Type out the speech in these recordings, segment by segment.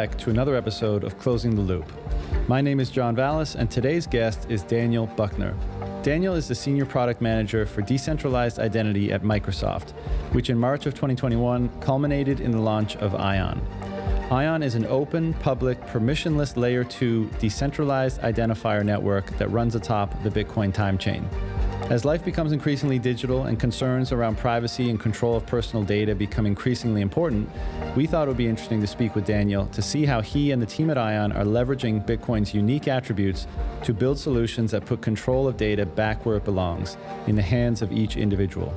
Back to another episode of Closing the Loop. My name is John Vallis, and today's guest is Daniel Buckner. Daniel is the Senior Product Manager for Decentralized Identity at Microsoft, which in March of 2021 culminated in the launch of ION. ION is an open, public, permissionless Layer 2 decentralized identifier network that runs atop the Bitcoin time chain. As life becomes increasingly digital and concerns around privacy and control of personal data become increasingly important, we thought it would be interesting to speak with Daniel to see how he and the team at ION are leveraging Bitcoin's unique attributes to build solutions that put control of data back where it belongs, in the hands of each individual.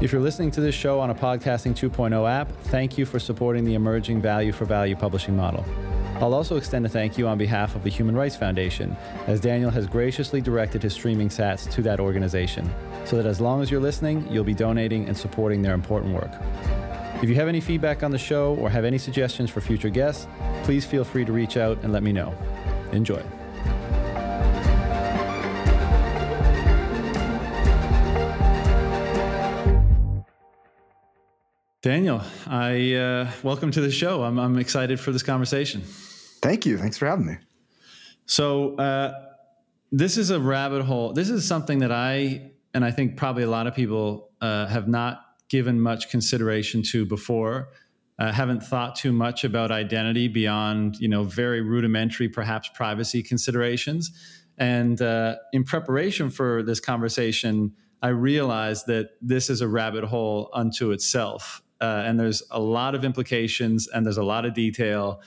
If you're listening to this show on a Podcasting 2.0 app, thank you for supporting the emerging value for value publishing model. I'll also extend a thank you on behalf of the Human Rights Foundation, as Daniel has graciously directed his streaming sats to that organization, so that as long as you're listening, you'll be donating and supporting their important work. If you have any feedback on the show or have any suggestions for future guests, please feel free to reach out and let me know. Enjoy. Daniel, I uh, welcome to the show. I'm, I'm excited for this conversation. Thank you. Thanks for having me. So, uh, this is a rabbit hole. This is something that I, and I think probably a lot of people uh, have not given much consideration to before. Uh, haven't thought too much about identity beyond, you know, very rudimentary, perhaps privacy considerations. And uh, in preparation for this conversation, I realized that this is a rabbit hole unto itself uh, and there's a lot of implications and there's a lot of detail.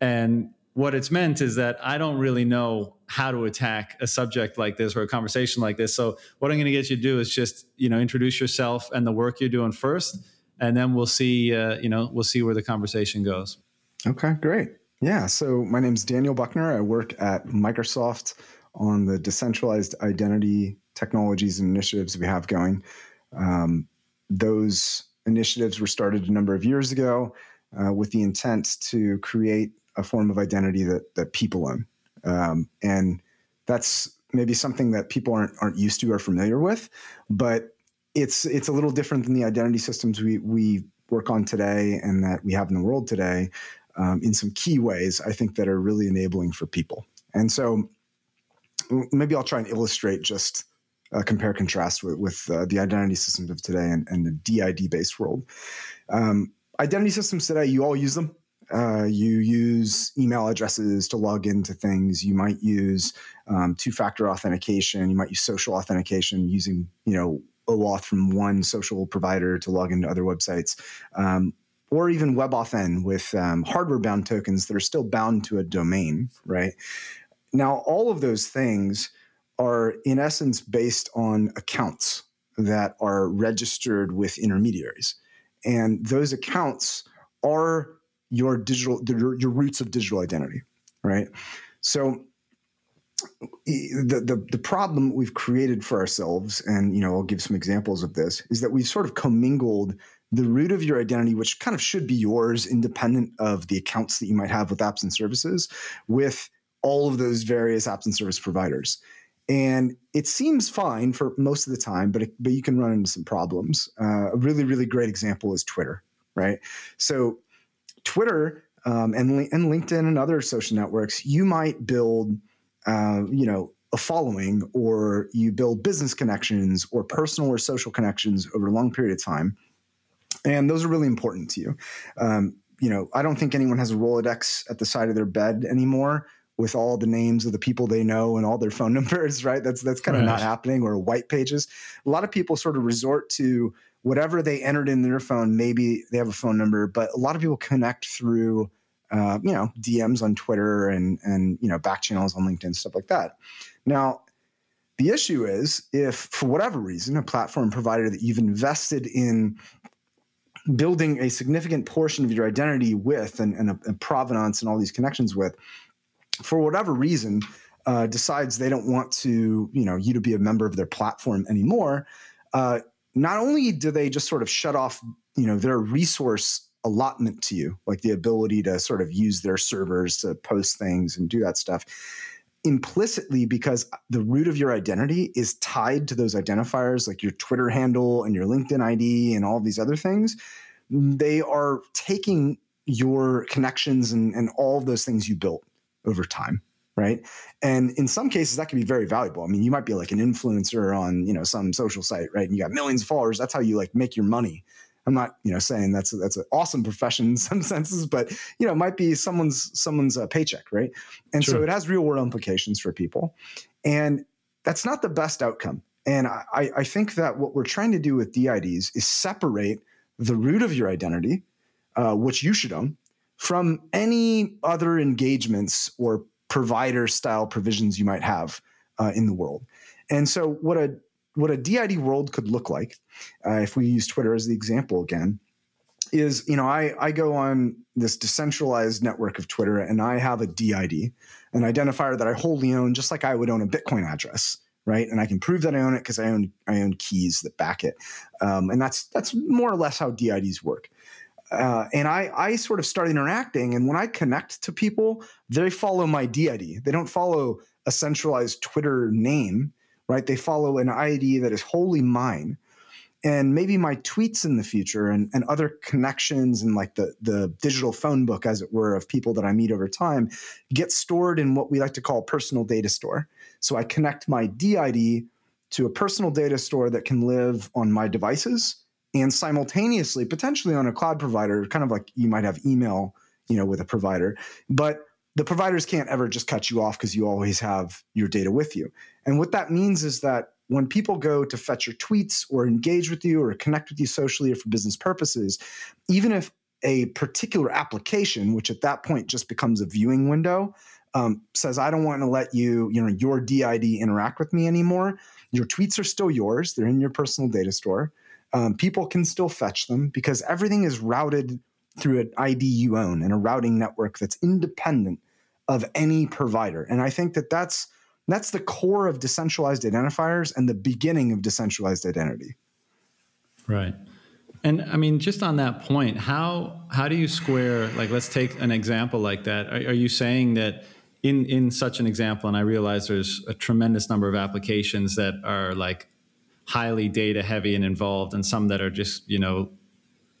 And what it's meant is that I don't really know how to attack a subject like this or a conversation like this. So what I'm going to get you to do is just you know introduce yourself and the work you're doing first, and then we'll see uh, you know we'll see where the conversation goes. Okay, great. Yeah. So my name is Daniel Buckner. I work at Microsoft on the decentralized identity technologies and initiatives we have going. Um, those initiatives were started a number of years ago uh, with the intent to create a form of identity that that people own, um, and that's maybe something that people aren't aren't used to or familiar with, but it's it's a little different than the identity systems we we work on today and that we have in the world today um, in some key ways I think that are really enabling for people. And so maybe I'll try and illustrate just uh, compare contrast with, with uh, the identity systems of today and, and the DID based world. Um, identity systems today, you all use them. Uh, you use email addresses to log into things. You might use um, two-factor authentication. You might use social authentication using, you know, OAuth from one social provider to log into other websites, um, or even WebAuthn with um, hardware-bound tokens that are still bound to a domain. Right now, all of those things are in essence based on accounts that are registered with intermediaries. And those accounts are your digital your roots of digital identity, right? So the, the the problem we've created for ourselves, and you know, I'll give some examples of this, is that we've sort of commingled the root of your identity, which kind of should be yours, independent of the accounts that you might have with apps and services, with all of those various apps and service providers and it seems fine for most of the time, but it, but you can run into some problems. Uh, a really really great example is Twitter, right? So Twitter um, and and LinkedIn and other social networks, you might build, uh, you know, a following, or you build business connections or personal or social connections over a long period of time, and those are really important to you. Um, you know, I don't think anyone has a Rolodex at the side of their bed anymore with all the names of the people they know and all their phone numbers, right? That's that's kind of right. not happening or white pages. A lot of people sort of resort to whatever they entered in their phone. Maybe they have a phone number, but a lot of people connect through uh, you know DMs on Twitter and and you know back channels on LinkedIn stuff like that. Now, the issue is if for whatever reason a platform provider that you've invested in building a significant portion of your identity with and, and a, a provenance and all these connections with for whatever reason, uh, decides they don't want to, you know, you to be a member of their platform anymore, uh, not only do they just sort of shut off, you know, their resource allotment to you, like the ability to sort of use their servers to post things and do that stuff, implicitly because the root of your identity is tied to those identifiers, like your Twitter handle and your LinkedIn ID and all these other things. They are taking your connections and, and all those things you built over time right? And in some cases that can be very valuable. I mean you might be like an influencer on you know some social site right? And you got millions of followers. That's how you like make your money. I'm not you know saying that's that's an awesome profession in some senses but you know it might be someone's someone's uh, paycheck right? And sure. so it has real world implications for people. And that's not the best outcome. And I, I think that what we're trying to do with dids is separate the root of your identity uh, which you should own, from any other engagements or provider style provisions you might have uh, in the world. And so, what a what a DID world could look like, uh, if we use Twitter as the example again, is you know I I go on this decentralized network of Twitter and I have a DID, an identifier that I wholly own, just like I would own a Bitcoin address right? And I can prove that I own it because I own I own keys that back it, um, and that's that's more or less how DIDs work uh, and I, I sort of start interacting. And when I connect to people, they follow my DID. They don't follow a centralized Twitter name, right? They follow an ID that is wholly mine. And maybe my tweets in the future and, and other connections and like the, the digital phone book, as it were, of people that I meet over time get stored in what we like to call personal data store. So I connect my DID to a personal data store that can live on my devices and simultaneously potentially on a cloud provider kind of like you might have email you know with a provider but the providers can't ever just cut you off because you always have your data with you. And what that means is that when people go to fetch your tweets or engage with you or connect with you socially or for business purposes even if a particular application which at that point just becomes a viewing window um, says i don't want to let you you know your did interact with me anymore. Your tweets are still yours. They're in your personal data store um, people can still fetch them because everything is routed through an ID you own and a routing network that's independent of any provider. And I think that that's that's the core of decentralized identifiers and the beginning of decentralized identity. Right. And I mean, just on that point, how how do you square? Like, let's take an example like that. Are, are you saying that in in such an example? And I realize there's a tremendous number of applications that are like highly data heavy and involved, and some that are just you know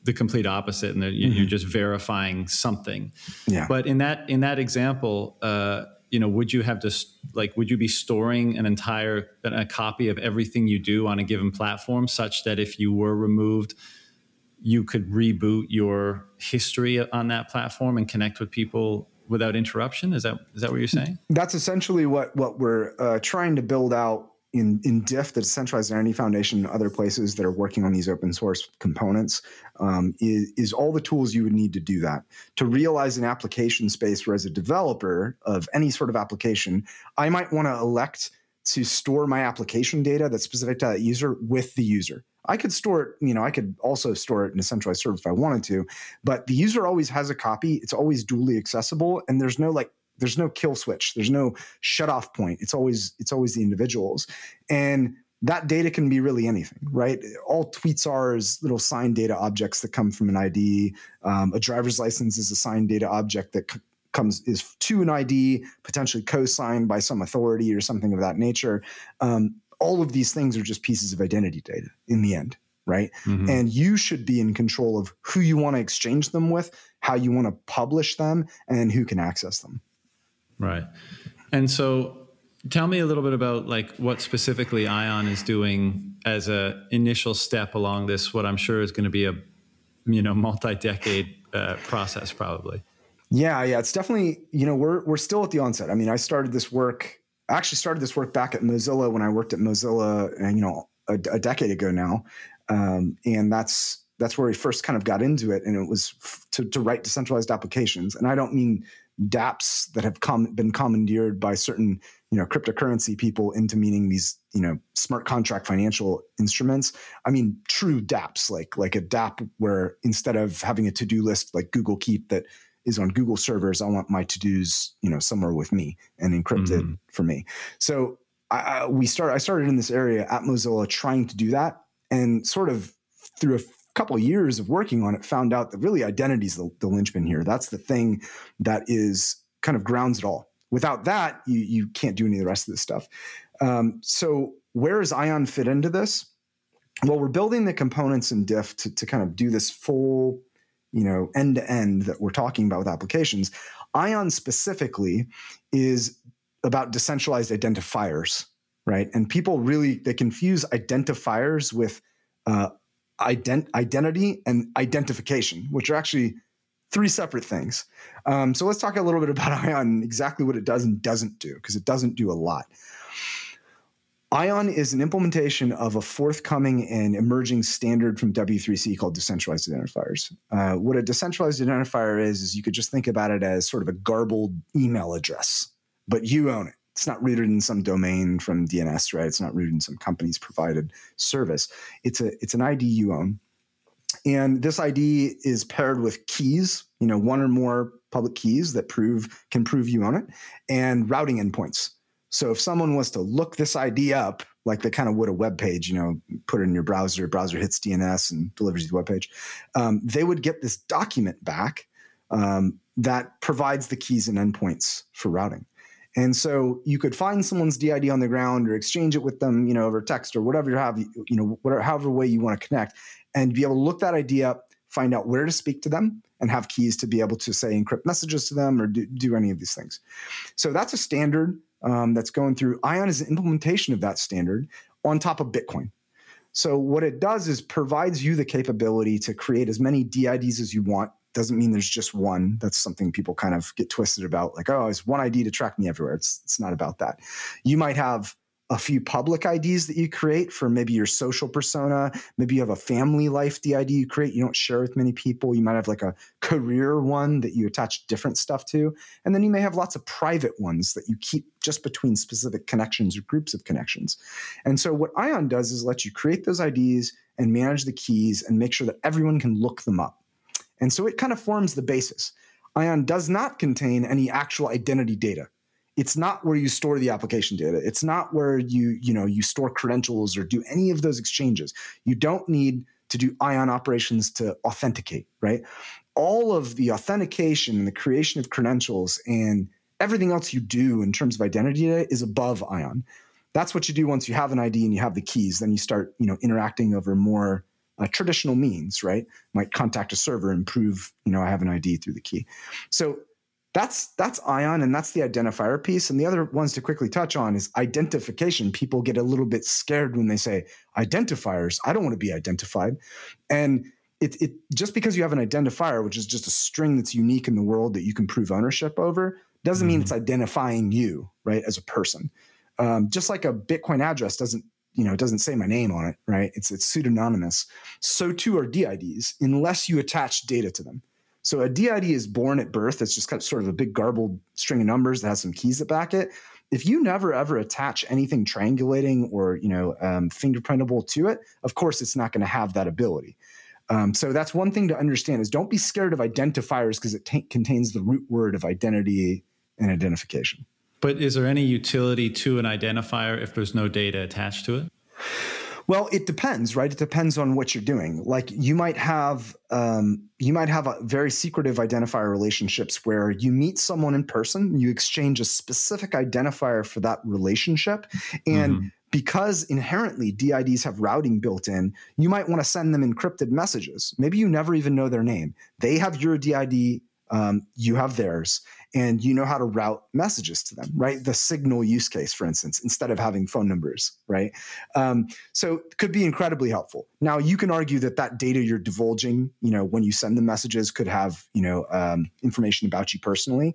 the complete opposite, and mm-hmm. you're just verifying something. Yeah. But in that in that example, uh, you know, would you have to like would you be storing an entire a copy of everything you do on a given platform, such that if you were removed, you could reboot your history on that platform and connect with people without interruption? Is that is that what you're saying? That's essentially what what we're uh, trying to build out in, in DIF, the Decentralized Identity Foundation, and other places that are working on these open source components, um, is, is all the tools you would need to do that. To realize an application space where, as a developer of any sort of application, I might want to elect to store my application data that's specific to that user with the user. I could store it, you know, I could also store it in a centralized server if I wanted to, but the user always has a copy. It's always duly accessible, and there's no like there's no kill switch. There's no shut off point. It's always it's always the individuals. And that data can be really anything right? All tweets are is little signed data objects that come from an id um, a driver's license is a signed data object that c- comes is to an id potentially co-signed by some authority or something of that nature. Um, all of these things are just pieces of identity data in the end right? Mm-hmm. and you should be in control of who you want to exchange them with how you want to publish them and who can access them Right. And so tell me a little bit about like what specifically Ion is doing as a initial step along this what I'm sure is going to be a you know multi-decade uh, process probably. Yeah, yeah, it's definitely, you know, we're we're still at the onset. I mean, I started this work I actually started this work back at Mozilla when I worked at Mozilla, uh, you know, a, a decade ago now, um, and that's that's where we first kind of got into it, and it was f- to, to write decentralized applications. And I don't mean dApps that have come been commandeered by certain you know cryptocurrency people into meaning these you know smart contract financial instruments. I mean true dApps like like a dApp where instead of having a to do list like Google Keep that is on Google servers, I want my to dos you know somewhere with me and encrypted mm-hmm. for me. So I, I, we start. I started in this area at Mozilla trying to do that, and sort of through a couple of years of working on it, found out that really identity is the, the linchpin here. That's the thing that is kind of grounds it all. Without that, you you can't do any of the rest of this stuff. Um, so where does Ion fit into this? Well, we're building the components in DIF to, to kind of do this full you know, end to end that we're talking about with applications. Ion specifically is about decentralized identifiers, right? And people really they confuse identifiers with uh, ident- identity and identification, which are actually three separate things. Um, so let's talk a little bit about Ion, exactly what it does and doesn't do, because it doesn't do a lot. Ion is an implementation of a forthcoming and emerging standard from W3C called decentralized identifiers. Uh, what a decentralized identifier is, is you could just think about it as sort of a garbled email address, but you own it. It's not rooted in some domain from DNS, right? It's not rooted in some company's provided service. It's a it's an ID you own. And this ID is paired with keys, you know, one or more public keys that prove can prove you own it, and routing endpoints. So if someone was to look this ID up, like they kind of would a web page, you know, put it in your browser, browser hits DNS and delivers you the web page, um, they would get this document back um, that provides the keys and endpoints for routing. And so you could find someone's DID on the ground or exchange it with them, you know, over text or whatever you have, you know, whatever, however way you want to connect, and be able to look that ID up, find out where to speak to them, and have keys to be able to say encrypt messages to them or do, do any of these things. So that's a standard um, that's going through. Ion is an implementation of that standard on top of Bitcoin. So what it does is provides you the capability to create as many DIDs as you want. Doesn't mean there's just one. That's something people kind of get twisted about. Like, oh, it's one ID to track me everywhere. It's it's not about that. You might have a few public IDs that you create for maybe your social persona. Maybe you have a family life DID you create, you don't share with many people. You might have like a career one that you attach different stuff to. And then you may have lots of private ones that you keep just between specific connections or groups of connections. And so what Ion does is let you create those IDs and manage the keys and make sure that everyone can look them up. And so it kind of forms the basis. Ion does not contain any actual identity data. It's not where you store the application data. It's not where you you know you store credentials or do any of those exchanges. You don't need to do ion operations to authenticate right? All of the authentication and the creation of credentials and everything else you do in terms of identity data is above ion. That's what you do once you have an id and you have the keys then you start you know interacting over more uh, traditional means right? Might contact a server and prove you know i have an id through the key. So that's that's ion and that's the identifier piece. And the other ones to quickly touch on is identification. People get a little bit scared when they say identifiers. I don't want to be identified. And it, it just because you have an identifier which is just a string that's unique in the world that you can prove ownership over doesn't mm-hmm. mean it's identifying you right as a person. Um, just like a bitcoin address doesn't you know it doesn't say my name on it right it's it's pseudonymous so too are dids unless you attach data to them so a DID is born at birth. It's just kind of sort of a big garbled string of numbers that has some keys that back it. If you never ever attach anything triangulating or you know um, fingerprintable to it, of course it's not going to have that ability. Um, so that's one thing to understand: is don't be scared of identifiers because it t- contains the root word of identity and identification. But is there any utility to an identifier if there's no data attached to it? Well, it depends, right? It depends on what you're doing. Like you might have um, you might have a very secretive identifier relationships where you meet someone in person, you exchange a specific identifier for that relationship, and mm-hmm. because inherently DIDs have routing built in, you might want to send them encrypted messages. Maybe you never even know their name. They have your DID um, you have theirs and you know how to route messages to them right? The signal use case for instance instead of having phone numbers right? Um, so could be incredibly helpful. Now you can argue that that data you're divulging you know when you send the messages could have you know um, information about you personally.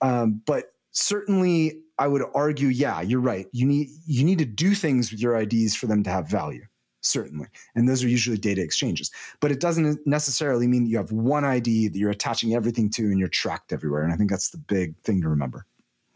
Um, but certainly i would argue yeah you're right. You need you need to do things with your ids for them to have value certainly. And those are usually data exchanges. But it doesn't necessarily mean that you have one ID that you're attaching everything to and you're tracked everywhere. And I think that's the big thing to remember.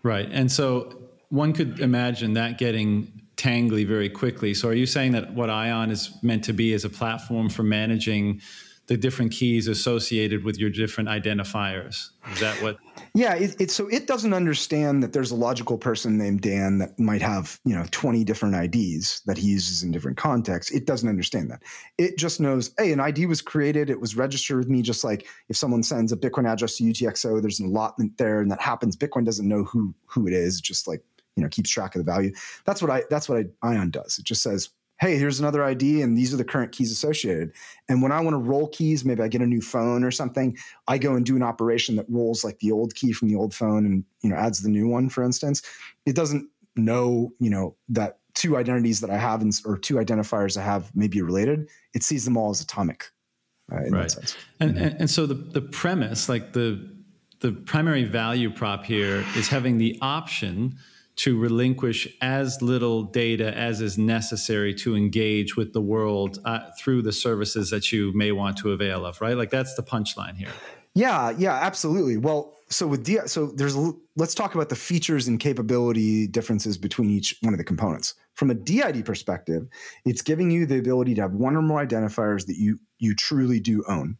Right. And so one could imagine that getting tangly very quickly. So are you saying that what Ion is meant to be is a platform for managing the different keys associated with your different identifiers. Is that what? Yeah, it, it, so it doesn't understand that there's a logical person named Dan that might have you know 20 different IDs that he uses in different contexts. It doesn't understand that. It just knows, hey, an ID was created, it was registered with me. Just like if someone sends a Bitcoin address to UTXO, there's an allotment there, and that happens. Bitcoin doesn't know who who it is, just like you know keeps track of the value. That's what I that's what I, Ion does. It just says hey, here's another ID and these are the current keys associated. And when I want to roll keys, maybe I get a new phone or something, I go and do an operation that rolls like the old key from the old phone and you know adds the new one, for instance. It doesn't know, you know, that two identities that I have in, or two identifiers I have may be related. It sees them all as atomic. Uh, right. And, mm-hmm. and and so the the premise, like the the primary value prop here is having the option to relinquish as little data as is necessary to engage with the world uh, through the services that you may want to avail of, right? Like that's the punchline here. Yeah, yeah, absolutely. Well, so with D, so there's let's talk about the features and capability differences between each one of the components. From a DID perspective, it's giving you the ability to have one or more identifiers that you you truly do own,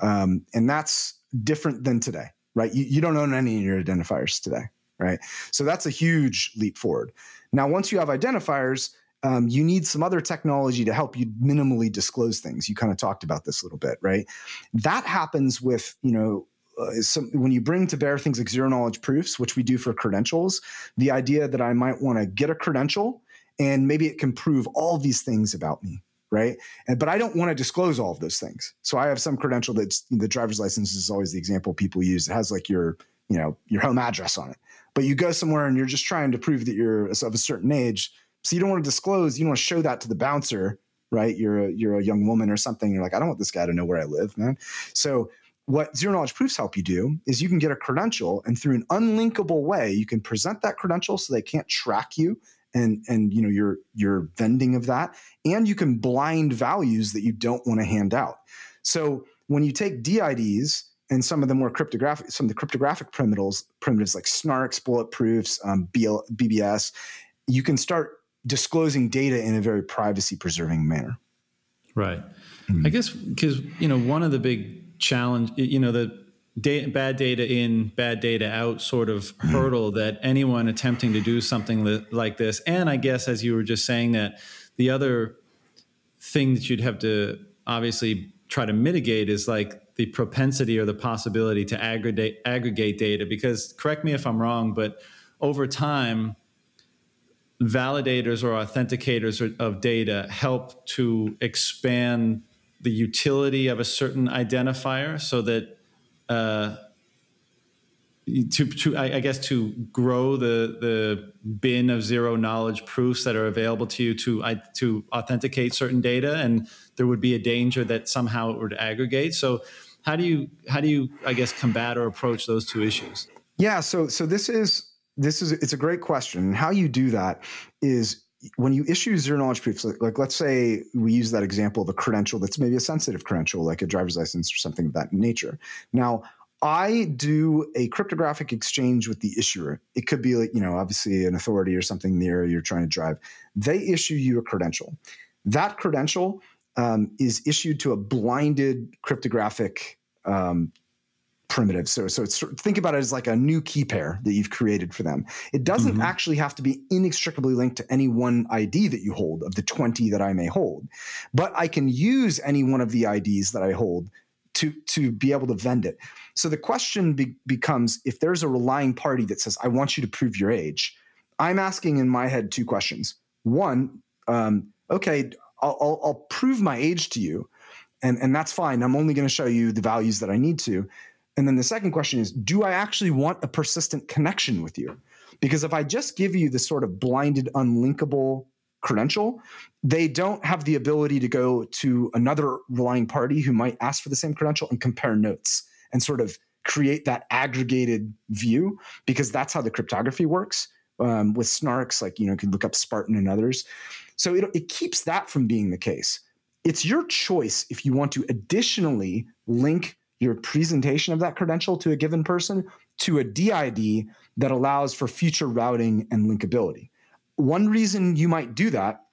um, and that's different than today, right? You, you don't own any of your identifiers today right? So that's a huge leap forward. Now, once you have identifiers, um, you need some other technology to help you minimally disclose things. You kind of talked about this a little bit, right? That happens with, you know, uh, some, when you bring to bear things like zero knowledge proofs, which we do for credentials, the idea that I might want to get a credential and maybe it can prove all these things about me, right? And but I don't want to disclose all of those things. So I have some credential that's the driver's license is always the example people use. It has like your, you know, your home address on it but you go somewhere and you're just trying to prove that you're of a certain age. So you don't want to disclose, you don't want to show that to the bouncer, right? You're a, you're a young woman or something. You're like, I don't want this guy to know where I live, man. So what zero knowledge proofs help you do is you can get a credential and through an unlinkable way, you can present that credential so they can't track you and and you know your your vending of that and you can blind values that you don't want to hand out. So when you take DIDs and some of the more cryptographic, some of the cryptographic primitives, primitives like snarks, bulletproofs, um, BL, BBS, you can start disclosing data in a very privacy preserving manner. Right. Mm-hmm. I guess because you know one of the big challenge, you know, the data, bad data in, bad data out sort of mm-hmm. hurdle that anyone attempting to do something li- like this, and I guess as you were just saying that the other thing that you'd have to obviously try to mitigate is like the propensity or the possibility to aggregate aggregate data because correct me if i'm wrong but over time validators or authenticators of data help to expand the utility of a certain identifier so that uh, to, to I, guess to grow the the bin of zero knowledge proofs that are available to you to to authenticate certain data and there would be a danger that somehow it would aggregate. So how do you how do you I guess combat or approach those two issues? Yeah, so so this is this is it's a great question. How you do that is when you issue zero knowledge proofs, like, like, let's say we use that example of a credential that's maybe a sensitive credential, like a driver's license or something of that nature. Now, I do a cryptographic exchange with the issuer. It could be like, you know, obviously an authority or something near you're trying to drive. They issue you a credential. That credential um, is issued to a blinded cryptographic um, primitive. So, so it's, think about it as like a new key pair that you've created for them. It doesn't mm-hmm. actually have to be inextricably linked to any one ID that you hold of the 20 that I may hold, but I can use any one of the IDs that I hold to, to be able to vend it. So the question be- becomes if there's a relying party that says, I want you to prove your age, I'm asking in my head two questions. One, um, okay, I'll, I'll, I'll prove my age to you and and that's fine. I'm only going to show you the values that i need to. And then the second question is do i actually want a persistent connection with you? Because if i just give you this sort of blinded unlinkable credential they don't have the ability to go to another relying party who might ask for the same credential and compare notes and sort of create that aggregated view because that's how the cryptography works um, with snarks like you know you can look up spartan and others. So it, it keeps that from being the case it's your choice if you want to additionally link your presentation of that credential to a given person to a DID that allows for future routing and linkability. One reason you might do that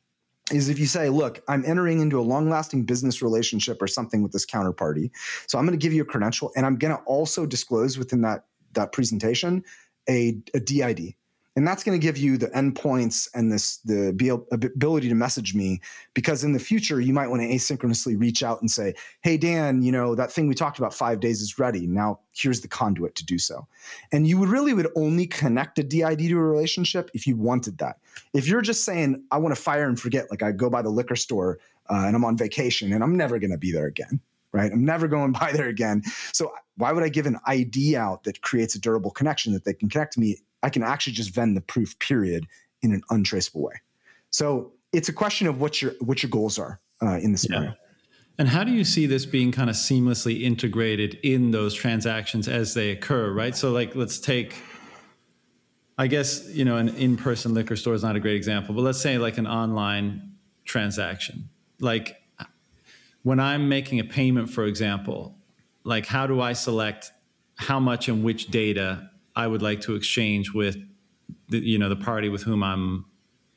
is if you say, look, I'm entering into a long lasting business relationship or something with this counterparty. So I'm going to give you a credential and I'm going to also disclose within that, that presentation a, a DID. And that's going to give you the endpoints and this the ability to message me because in the future you might want to asynchronously reach out and say hey dan you know that thing we talked about five days is ready. Now here's the conduit to do so. And you would really would only connect a did to a relationship if you wanted that. If you're just saying i want to fire and forget like i go by the liquor store uh, and i'm on vacation and i'm never going to be there again right? I'm never going by there again. So why would i give an id out that creates a durable connection that they can connect to me I can actually just vend the proof period in an untraceable way. So it's a question of what your what your goals are uh, in this scenario. Yeah. And how do you see this being kind of seamlessly integrated in those transactions as they occur, right? So like let's take I guess, you know, an in-person liquor store is not a great example, but let's say like an online transaction. Like when I'm making a payment, for example, like how do I select how much and which data I would like to exchange with the, you know the party with whom I'm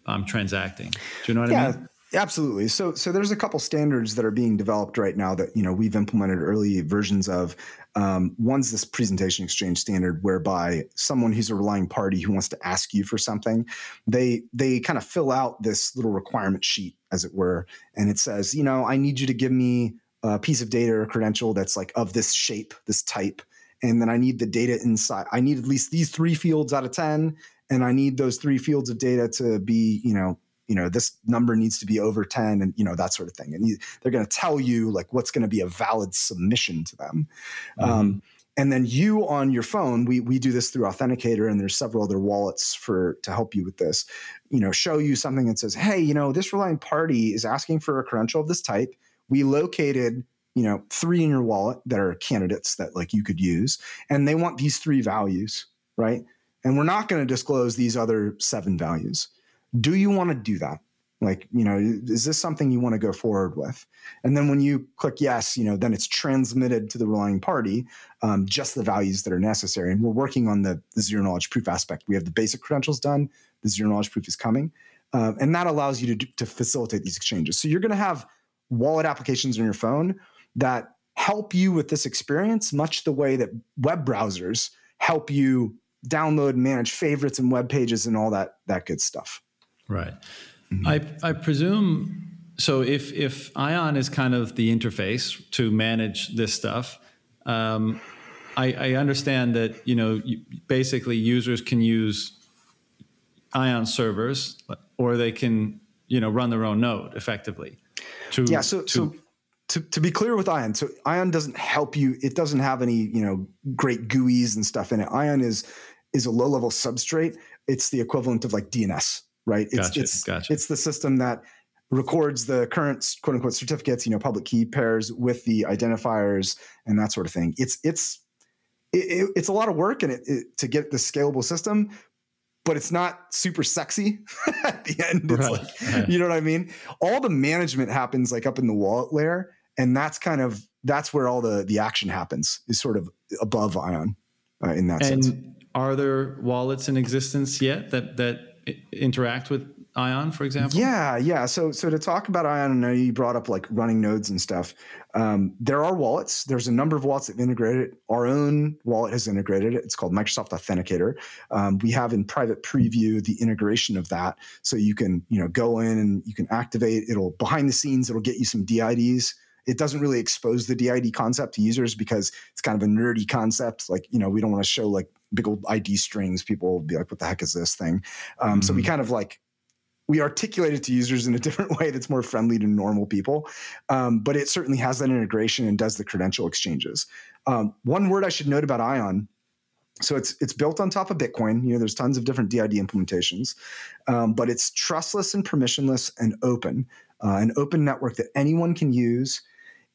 I'm transacting. Do you know what yeah, I mean? Absolutely. So, so there's a couple standards that are being developed right now that you know we've implemented early versions of. Um, one's this presentation exchange standard, whereby someone who's a relying party who wants to ask you for something, they they kind of fill out this little requirement sheet, as it were, and it says, you know, I need you to give me a piece of data or credential that's like of this shape, this type, and then I need the data inside. I need at least these three fields out of 10 and I need those three fields of data to be, you know, you know, this number needs to be over 10 and, you know, that sort of thing. And you, they're going to tell you like what's going to be a valid submission to them. Mm-hmm. Um, and then you on your phone, we, we do this through Authenticator and there's several other wallets for to help you with this, you know, show you something that says, hey, you know, this relying party is asking for a credential of this type. We located you know three in your wallet that are candidates that like you could use and they want these three values right? And we're not going to disclose these other seven values. Do you want to do that? Like you know is this something you want to go forward with? And then when you click yes you know then it's transmitted to the relying party um, just the values that are necessary. And we're working on the, the zero knowledge proof aspect. We have the basic credentials done the zero knowledge proof is coming uh, and that allows you to, to facilitate these exchanges. So you're going to have wallet applications on your phone that help you with this experience, much the way that web browsers help you download and manage favorites and web pages and all that that good stuff. Right. Mm-hmm. I I presume so. If if Ion is kind of the interface to manage this stuff, um, I, I understand that you know basically users can use Ion servers, or they can you know run their own node effectively. To, yeah. So to, so to, to be clear with ion so ion doesn't help you it doesn't have any you know great guis and stuff in it ion is is a low level substrate it's the equivalent of like dns right it's gotcha, it's gotcha. it's the system that records the current quote unquote certificates you know public key pairs with the identifiers and that sort of thing it's it's it, it's a lot of work and it, it, to get the scalable system but it's not super sexy at the end. It's right. like, you know what I mean? All the management happens like up in the wallet layer and that's kind of that's where all the the action happens is sort of above ion uh, in that sense. and sense. are there wallets in existence yet that that interact with ion for example? Yeah yeah. So so to talk about ion i know you brought up like running nodes and stuff. Um, there are wallets. There's a number of wallets that have integrated our own wallet has integrated it. It's called microsoft authenticator. Um, we have in private preview the integration of that. So you can you know go in and you can activate. It'll behind the scenes it'll get you some dids it doesn't really expose the DID concept to users because it's kind of a nerdy concept. Like, you know, we don't want to show like big old ID strings. People will be like, what the heck is this thing? Um, mm-hmm. So we mm-hmm. kind of like, we articulate it to users in a different way that's more friendly to normal people. Um, but it certainly has that integration and does the credential exchanges. Um, one word I should note about Ion so it's it's built on top of Bitcoin. You know, there's tons of different DID implementations, um, but it's trustless and permissionless and open, uh, an open network that anyone can use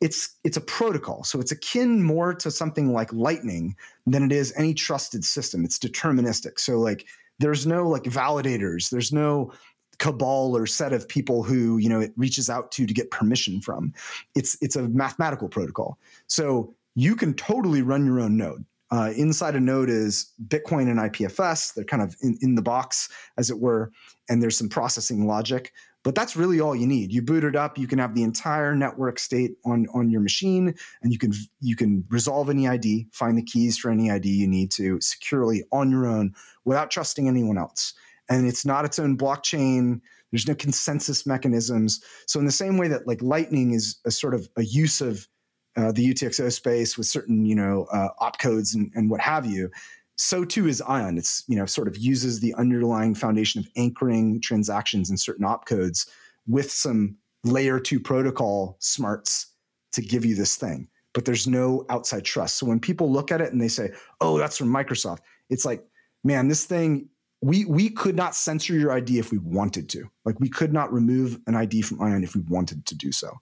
it's it's a protocol. So it's akin more to something like lightning than it is any trusted system. It's deterministic. So like there's no like validators. There's no cabal or set of people who you know it reaches out to to get permission from. It's it's a mathematical protocol. So you can totally run your own node. Uh, inside a node is bitcoin and ipfs they're kind of in, in the box as it were and there's some processing logic but that's really all you need. You boot it up, you can have the entire network state on on your machine, and you can you can resolve any ID, find the keys for any ID you need to securely on your own without trusting anyone else. And it's not its own blockchain. There's no consensus mechanisms. So in the same way that like Lightning is a sort of a use of uh, the UTXO space with certain you know uh, opcodes and, and what have you, so too is Ion. It's you know sort of uses the underlying foundation of anchoring transactions in certain opcodes with some layer two protocol smarts to give you this thing. But there's no outside trust. So when people look at it and they say, "Oh, that's from Microsoft," it's like, man, this thing we we could not censor your ID if we wanted to. Like we could not remove an ID from Ion if we wanted to do so.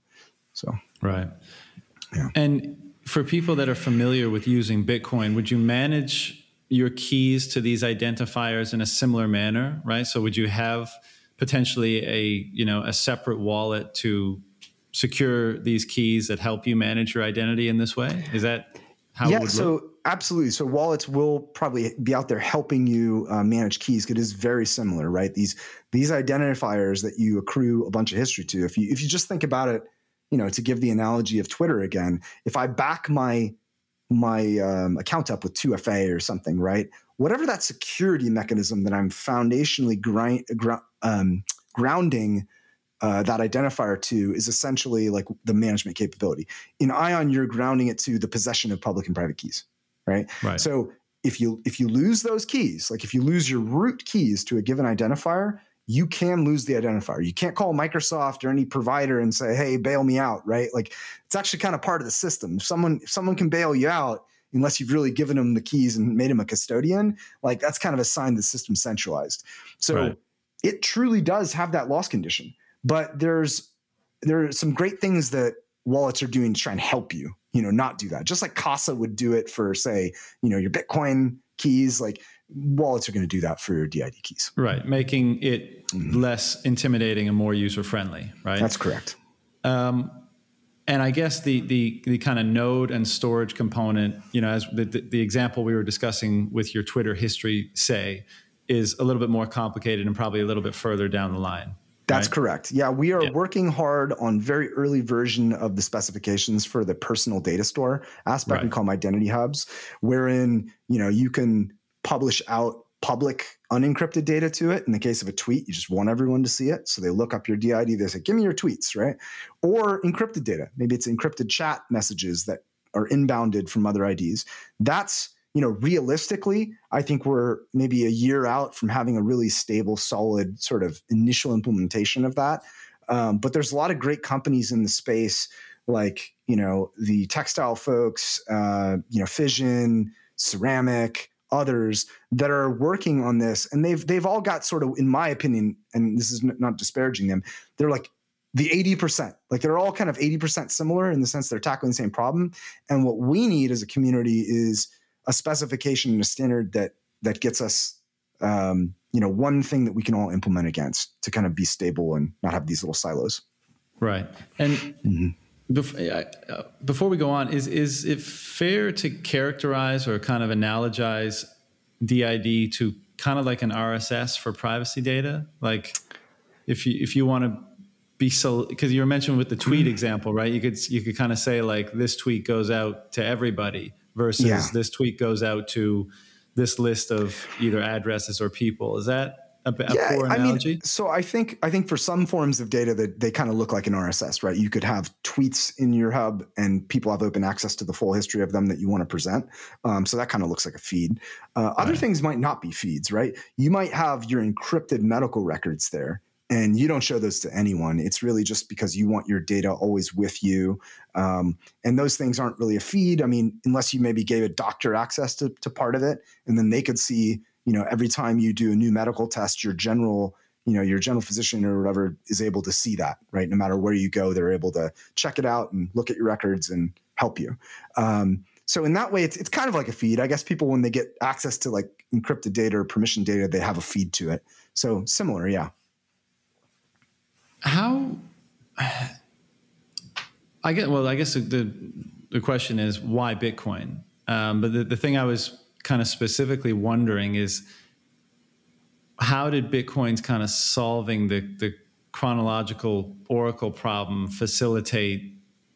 So right. Yeah. And for people that are familiar with using Bitcoin, would you manage your keys to these identifiers in a similar manner, right? So would you have potentially a you know a separate wallet to secure these keys that help you manage your identity in this way? Is that how yeah, so look? absolutely. So wallets will probably be out there helping you uh, manage keys. Because it is very similar, right? These these identifiers that you accrue a bunch of history to. If you if you just think about it, you know, to give the analogy of Twitter again, if I back my my um, account up with 2FA or something, right? Whatever that security mechanism that I'm foundationally grind, gr- um, grounding uh, that identifier to is essentially like the management capability. In Ion, you're grounding it to the possession of public and private keys, right? Right. So if you if you lose those keys, like if you lose your root keys to a given identifier, you can lose the identifier. You can't call Microsoft or any provider and say, "Hey, bail me out," right? Like it's actually kind of part of the system. If someone if someone can bail you out unless you've really given them the keys and made them a custodian, like that's kind of a sign the system's centralized. So right. it truly does have that loss condition. But there's there are some great things that wallets are doing to try and help you, you know, not do that. Just like Casa would do it for, say, you know, your Bitcoin keys. Like wallets are going to do that for your DID keys. Right, making it mm-hmm. less intimidating and more user friendly. Right. That's correct. Um, and I guess the the the kind of node and storage component, you know, as the, the, the example we were discussing with your Twitter history, say, is a little bit more complicated and probably a little bit further down the line. That's right? correct. Yeah, we are yeah. working hard on very early version of the specifications for the personal data store aspect right. we call them identity hubs, wherein you know you can publish out public unencrypted data to it. In the case of a tweet, you just want everyone to see it. So they look up your DID, they say, give me your tweets, right? Or encrypted data. Maybe it's encrypted chat messages that are inbounded from other IDs. That's, you know, realistically, I think we're maybe a year out from having a really stable, solid sort of initial implementation of that. Um, but there's a lot of great companies in the space, like, you know, the textile folks, uh, you know, Fission, ceramic, others that are working on this and they've they've all got sort of in my opinion and this is not disparaging them they're like the 80% like they're all kind of 80% similar in the sense they're tackling the same problem and what we need as a community is a specification and a standard that that gets us um, you know one thing that we can all implement against to kind of be stable and not have these little silos right and mm-hmm. Uh, before we go on, is is it fair to characterize or kind of analogize DID to kind of like an RSS for privacy data? Like, if you if you want to be so, because you were mentioned with the tweet mm-hmm. example, right? You could you could kind of say like this tweet goes out to everybody versus yeah. this tweet goes out to this list of either addresses or people. Is that a, a yeah, poor analogy? I mean, so I think I think for some forms of data that they kind of look like an RSS, right? You could have tweets in your hub, and people have open access to the full history of them that you want to present. Um, so that kind of looks like a feed. Uh, right. Other things might not be feeds, right? You might have your encrypted medical records there, and you don't show those to anyone. It's really just because you want your data always with you. Um, and those things aren't really a feed. I mean, unless you maybe gave a doctor access to, to part of it, and then they could see you know every time you do a new medical test your general you know your general physician or whatever is able to see that right? No matter where you go they're able to check it out and look at your records and help you. Um, so in that way it's, it's kind of like a feed. I guess people when they get access to like encrypted data or permission data they have a feed to it. So similar yeah. How i get well i guess the the question is why bitcoin? Um, but the, the thing i was kind of specifically wondering is how did Bitcoin's kind of solving the the chronological oracle problem facilitate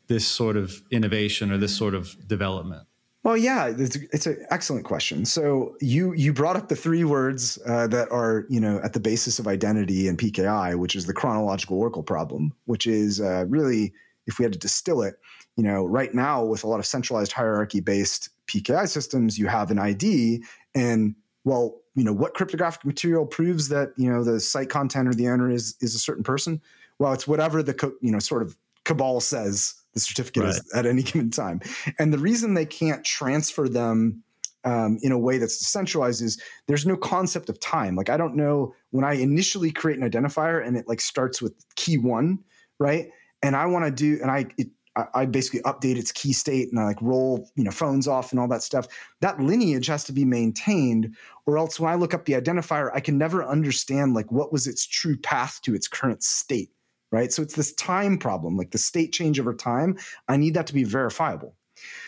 this sort of innovation or this sort of development? Well, yeah, it's, it's an excellent question. So you you brought up the three words uh, that are you know at the basis of identity and PKI, which is the chronological oracle problem, which is uh, really if we had to distill it, you know, right now with a lot of centralized hierarchy based PKI systems, you have an ID, and well, you know, what cryptographic material proves that you know the site content or the owner is is a certain person? Well, it's whatever the co- you know sort of cabal says the certificate right. is at any given time. And the reason they can't transfer them um, in a way that's decentralized is there's no concept of time. Like I don't know when I initially create an identifier and it like starts with key one, right? And I want to do, and I it, I basically update its key state and I like roll, you know, phones off and all that stuff. That lineage has to be maintained, or else when I look up the identifier, I can never understand like what was its true path to its current state right? So it's this time problem, like the state change over time. I need that to be verifiable.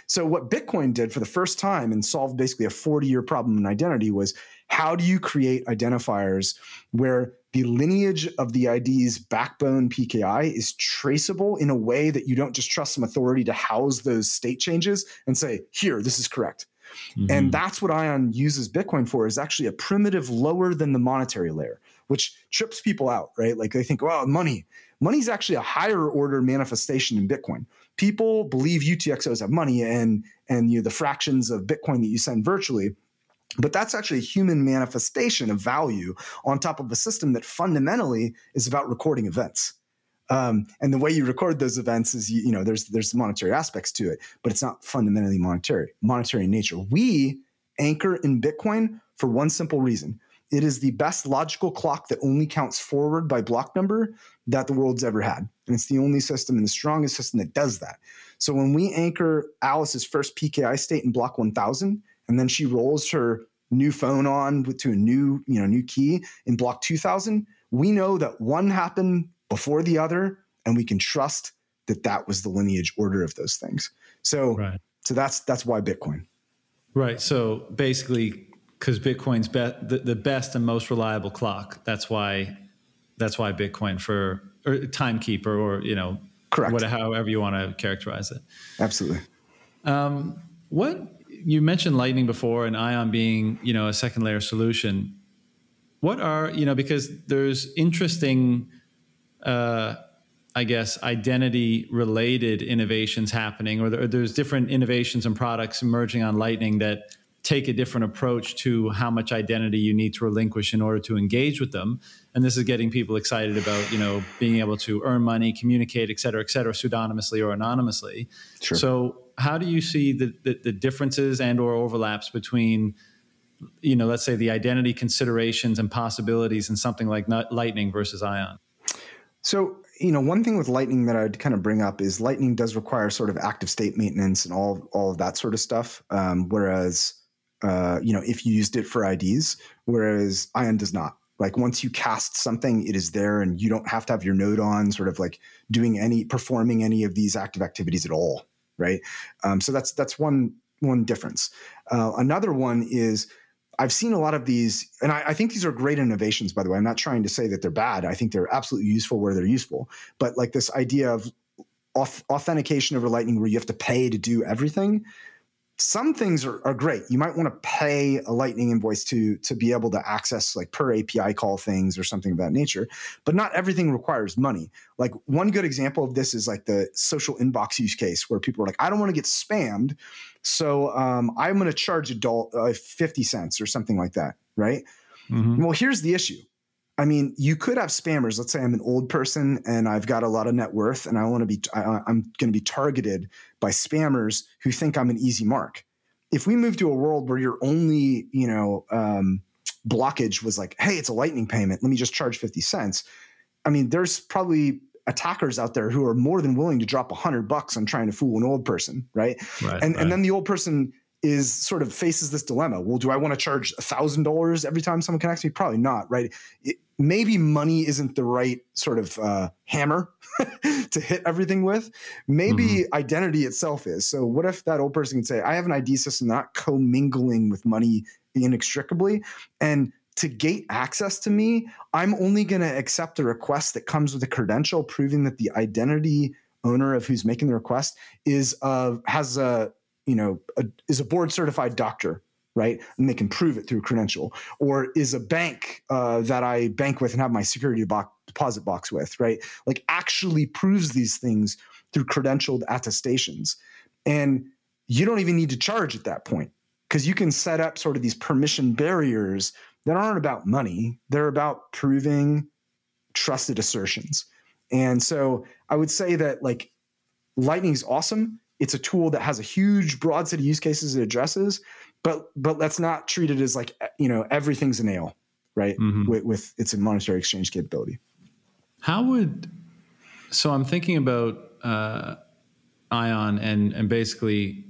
So what Bitcoin did for the first time and solved basically a 40 year problem in identity was how do you create identifiers where the lineage of the ID's backbone PKI is traceable in a way that you don't just trust some authority to house those state changes and say, here, this is correct. Mm-hmm. And that's what Ion uses Bitcoin for is actually a primitive lower than the monetary layer, which trips people out, right? Like they think, well, money, money is actually a higher order manifestation in Bitcoin. People believe UTXOs have money and and you know, the fractions of Bitcoin that you send virtually. But that's actually a human manifestation of value on top of a system that fundamentally is about recording events. Um, and the way you record those events is, you, you know, there's there's monetary aspects to it, but it's not fundamentally monetary, monetary in nature. We anchor in Bitcoin for one simple reason: it is the best logical clock that only counts forward by block number that the world's ever had. And it's the only system and the strongest system that does that. So when we anchor Alice's first PKI state in block 1000, and then she rolls her new phone on to a new, you know, new key in block 2000, we know that one happened before the other, and we can trust that that was the lineage order of those things. So, right. so that's that's why Bitcoin. Right. So basically, because Bitcoin's be- the, the best and most reliable clock. That's why that's why Bitcoin for or timekeeper or you know correct whatever, however you want to characterize it. Absolutely. Um, what you mentioned Lightning before and Ion being you know a second layer solution. What are you know because there's interesting. Uh, I guess identity related innovations happening, or, there, or there's different innovations and products emerging on Lightning that take a different approach to how much identity you need to relinquish in order to engage with them. And this is getting people excited about, you know, being able to earn money, communicate, et cetera, et cetera, pseudonymously or anonymously. Sure. So how do you see the, the, the differences and or overlaps between you know, let's say the identity considerations and possibilities in something like Lightning versus Ion? So, you know, one thing with Lightning that I'd kind of bring up is Lightning does require sort of active state maintenance and all all of that sort of stuff. Um, whereas uh, you know, if you used it for IDs, whereas Ion does not. Like once you cast something, it is there, and you don't have to have your node on, sort of like doing any performing any of these active activities at all, right? Um, so that's that's one one difference. Uh, another one is I've seen a lot of these, and I, I, think these are great innovations. By the way, I'm not trying to say that they're bad. I think they're absolutely useful where they're useful. But like this idea of authentication over Lightning, where you have to pay to do everything, some things are, are great. You might want to pay a Lightning invoice to to be able to access like per API call things or something of that nature. But not everything requires money. Like one good example of this is like the social inbox use case where people are like, I don't want to get spammed, so um, I'm going to charge adult uh, fifty cents or something like that, right? Mm-hmm. Well, here's the issue. I mean, you could have spammers. Let's say I'm an old person and I've got a lot of net worth, and I want to be, I, am going to be targeted by spammers who think I'm an easy mark. If we move to a world where your only, you know, um, blockage was like, hey, it's a lightning payment, let me just charge 50 cents. I mean, there's probably attackers out there who are more than willing to drop a hundred bucks on trying to fool an old person, right? right and right. and then the old person is sort of faces this dilemma. Well, do I want to charge a thousand dollars every time someone connects me? Probably not, right? It, maybe money isn't the right sort of uh, hammer to hit everything with. Maybe mm-hmm. identity itself is. So, what if that old person can say, I have an ID system not commingling with money inextricably, and to gate access to me, I'm only going to accept a request that comes with a credential proving that the identity owner of who's making the request is uh, has a you know a, is a board certified doctor right? And they can prove it through credential. Or is a bank uh, that i bank with and have my security deposit box with right? Like actually proves these things through credentialed attestations. And you don't even need to charge at that point because you can set up sort of these permission barriers that aren't about money. They're about proving trusted assertions. And so I would say that like Lightning is awesome. It's a tool that has a huge broad set of use cases it addresses, but but let's not treat it as like you know everything's a nail, right? Mm-hmm. With, with its monetary exchange capability. How would so I'm thinking about uh, Ion and and basically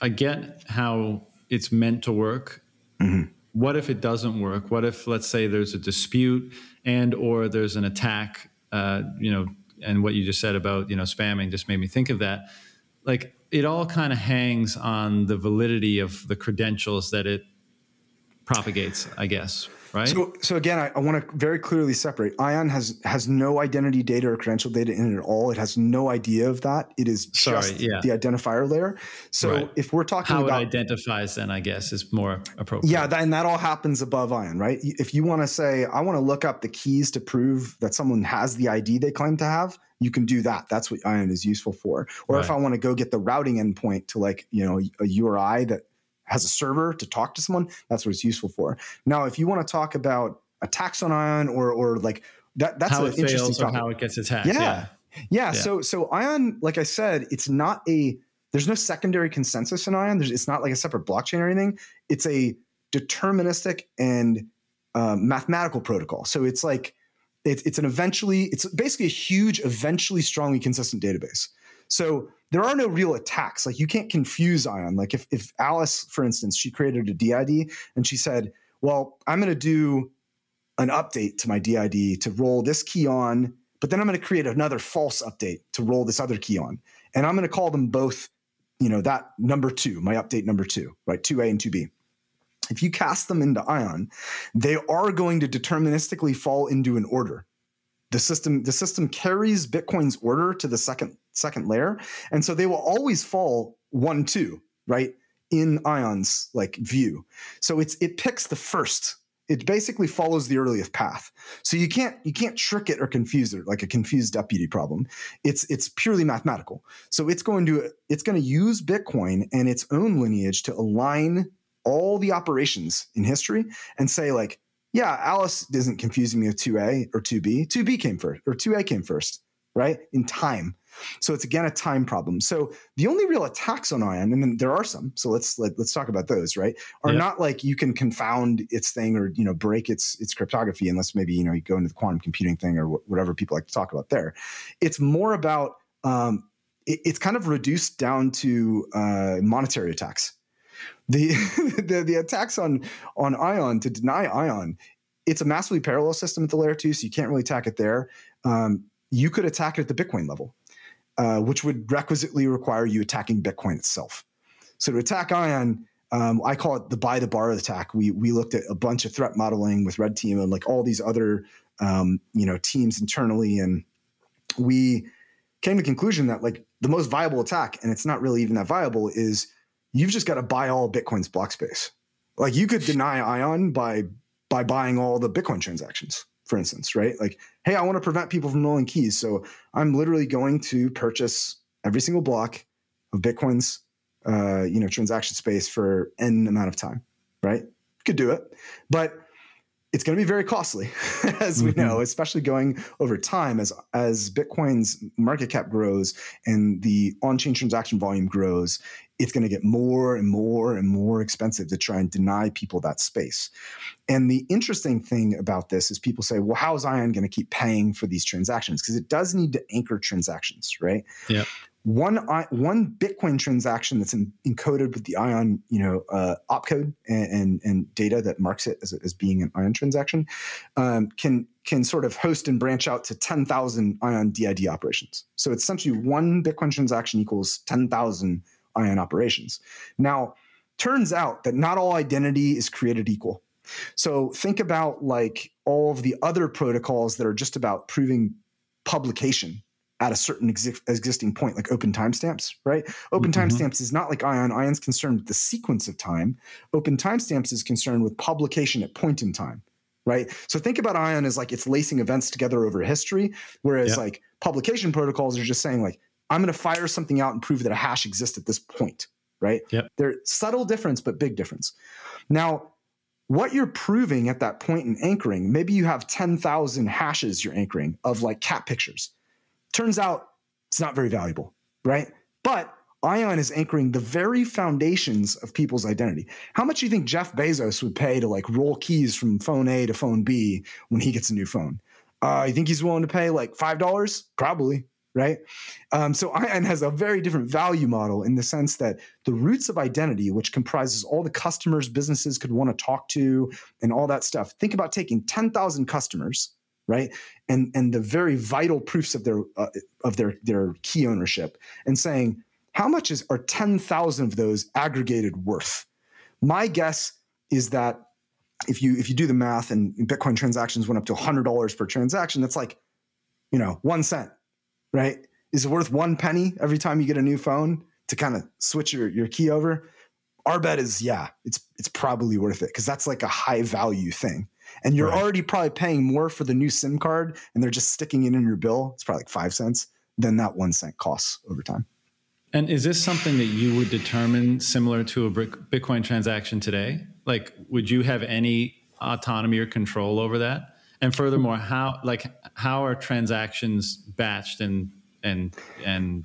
I get how it's meant to work. Mm-hmm. What if it doesn't work? What if let's say there's a dispute and or there's an attack uh, you know, and what you just said about you know spamming just made me think of that. Like it all kind of hangs on the validity of the credentials that it propagates, I guess right? So, so again, I, I want to very clearly separate. Ion has has no identity data or credential data in it at all. It has no idea of that. It is Sorry, just yeah. the identifier layer. So right. if we're talking how about it identifies, then I guess is more appropriate. Yeah, that, and that all happens above Ion, right? If you want to say, I want to look up the keys to prove that someone has the ID they claim to have, you can do that. That's what Ion is useful for. Or right. if I want to go get the routing endpoint to like you know a URI that has a server to talk to someone, that's what it's useful for. Now, if you want to talk about attacks on Ion or or like that, that's how an it interesting fails topic. or how it gets attacked. Yeah. yeah. yeah. So so Ion, like I said, it's not a there's no secondary consensus in Ion. There's, it's not like a separate blockchain or anything. It's a deterministic and um, mathematical protocol. So it's like it's it's an eventually it's basically a huge, eventually strongly consistent database. So there are no real attacks. Like you can't confuse Ion. Like if, if Alice, for instance, she created a DID and she said, well, I'm going to do an update to my DID to roll this key on, but then I'm going to create another false update to roll this other key on. And I'm going to call them both, you know, that number two, my update number two, right? 2A and 2B. If you cast them into Ion, they are going to deterministically fall into an order. The system the system carries bitcoin's order to the second second layer and so they will always fall one two right in ion's like view. So it's it picks the first. It basically follows the earliest path. So you can't you can't trick it or confuse it like a confused deputy problem. It's it's purely mathematical. So it's going to it's going to use bitcoin and its own lineage to align all the operations in history and say like yeah, Alice isn't confusing me with 2A or 2B. 2B came first, or 2A came first, right? In time. So it's again a time problem. So the only real attacks on Ion, and there are some. So let's let, us let us talk about those. Right, are yeah. not like you can confound its thing or you know break its its cryptography unless maybe you know you go into the quantum computing thing or wh- whatever people like to talk about there. It's more about um, it, it's kind of reduced down to uh, monetary attacks the, the the attacks on on Ion to deny Ion, it's a massively parallel system at the layer two, so you can't really attack it there. Um, you could attack it at the Bitcoin level, uh, which would requisitely require you attacking Bitcoin itself. So to attack Ion, um, I call it the buy the bar attack. We we looked at a bunch of threat modeling with Red Team and like all these other um, you know teams internally, and we came to the conclusion that like the most viable attack, and it's not really even that viable, is you've just got to buy all Bitcoin's block space. Like you could deny Ion by by buying all the Bitcoin transactions, for instance, right? Like, hey, I want to prevent people from rolling keys, so I'm literally going to purchase every single block of Bitcoin's uh, you know transaction space for n amount of time, right? Could do it, but it's going to be very costly, as we mm-hmm. know, especially going over time as as Bitcoin's market cap grows and the on-chain transaction volume grows. It's going to get more and more and more expensive to try and deny people that space. And the interesting thing about this is people say, "Well, how is Ion going to keep paying for these transactions?" Because it does need to anchor transactions, right? Yeah one one Bitcoin transaction that's in, encoded with the Ion, you know, uh, opcode and, and, and data that marks it as, as being an Ion transaction, um, can can sort of host and branch out to ten thousand Ion DID operations. So it's essentially one Bitcoin transaction equals ten thousand Ion operations. Now, turns out that not all identity is created equal. So think about like all of the other protocols that are just about proving publication at a certain exi- existing point, like open timestamps, right? Open mm-hmm. timestamps is not like Ion. Ion's concerned with the sequence of time. Open timestamps is concerned with publication at point in time, right? So think about Ion as like it's lacing events together over history, whereas yep. like publication protocols are just saying like I'm going to fire something out and prove that a hash exists at this point, right? Yep. They're subtle difference, but big difference. Now, what you're proving at that point in anchoring, maybe you have 10,000 hashes you're anchoring of like cat pictures Turns out it's not very valuable, right? But Ion is anchoring the very foundations of people's identity. How much do you think Jeff Bezos would pay to like roll keys from phone A to phone B when he gets a new phone? Uh, you think he's willing to pay like five dollars? Probably, right? Um, so Ion has a very different value model in the sense that the roots of identity, which comprises all the customers businesses could want to talk to and all that stuff. Think about taking ten thousand customers right? And and the very vital proofs of their uh, of their their key ownership and saying how much is are 10,000 of those aggregated worth? My guess is that if you if you do the math and bitcoin transactions went up to $100 per transaction that's like you know 1 cent right? Is it worth 1 penny every time you get a new phone to kind of switch your your key over? Our bet is yeah it's it's probably worth it because that's like a high value thing and you're right. already probably paying more for the new SIM card and they're just sticking it in your bill, it's probably like five cents, than that one cent costs over time. And is this something that you would determine similar to a Bitcoin transaction today? Like, would you have any autonomy or control over that? And furthermore, how like how are transactions batched and and and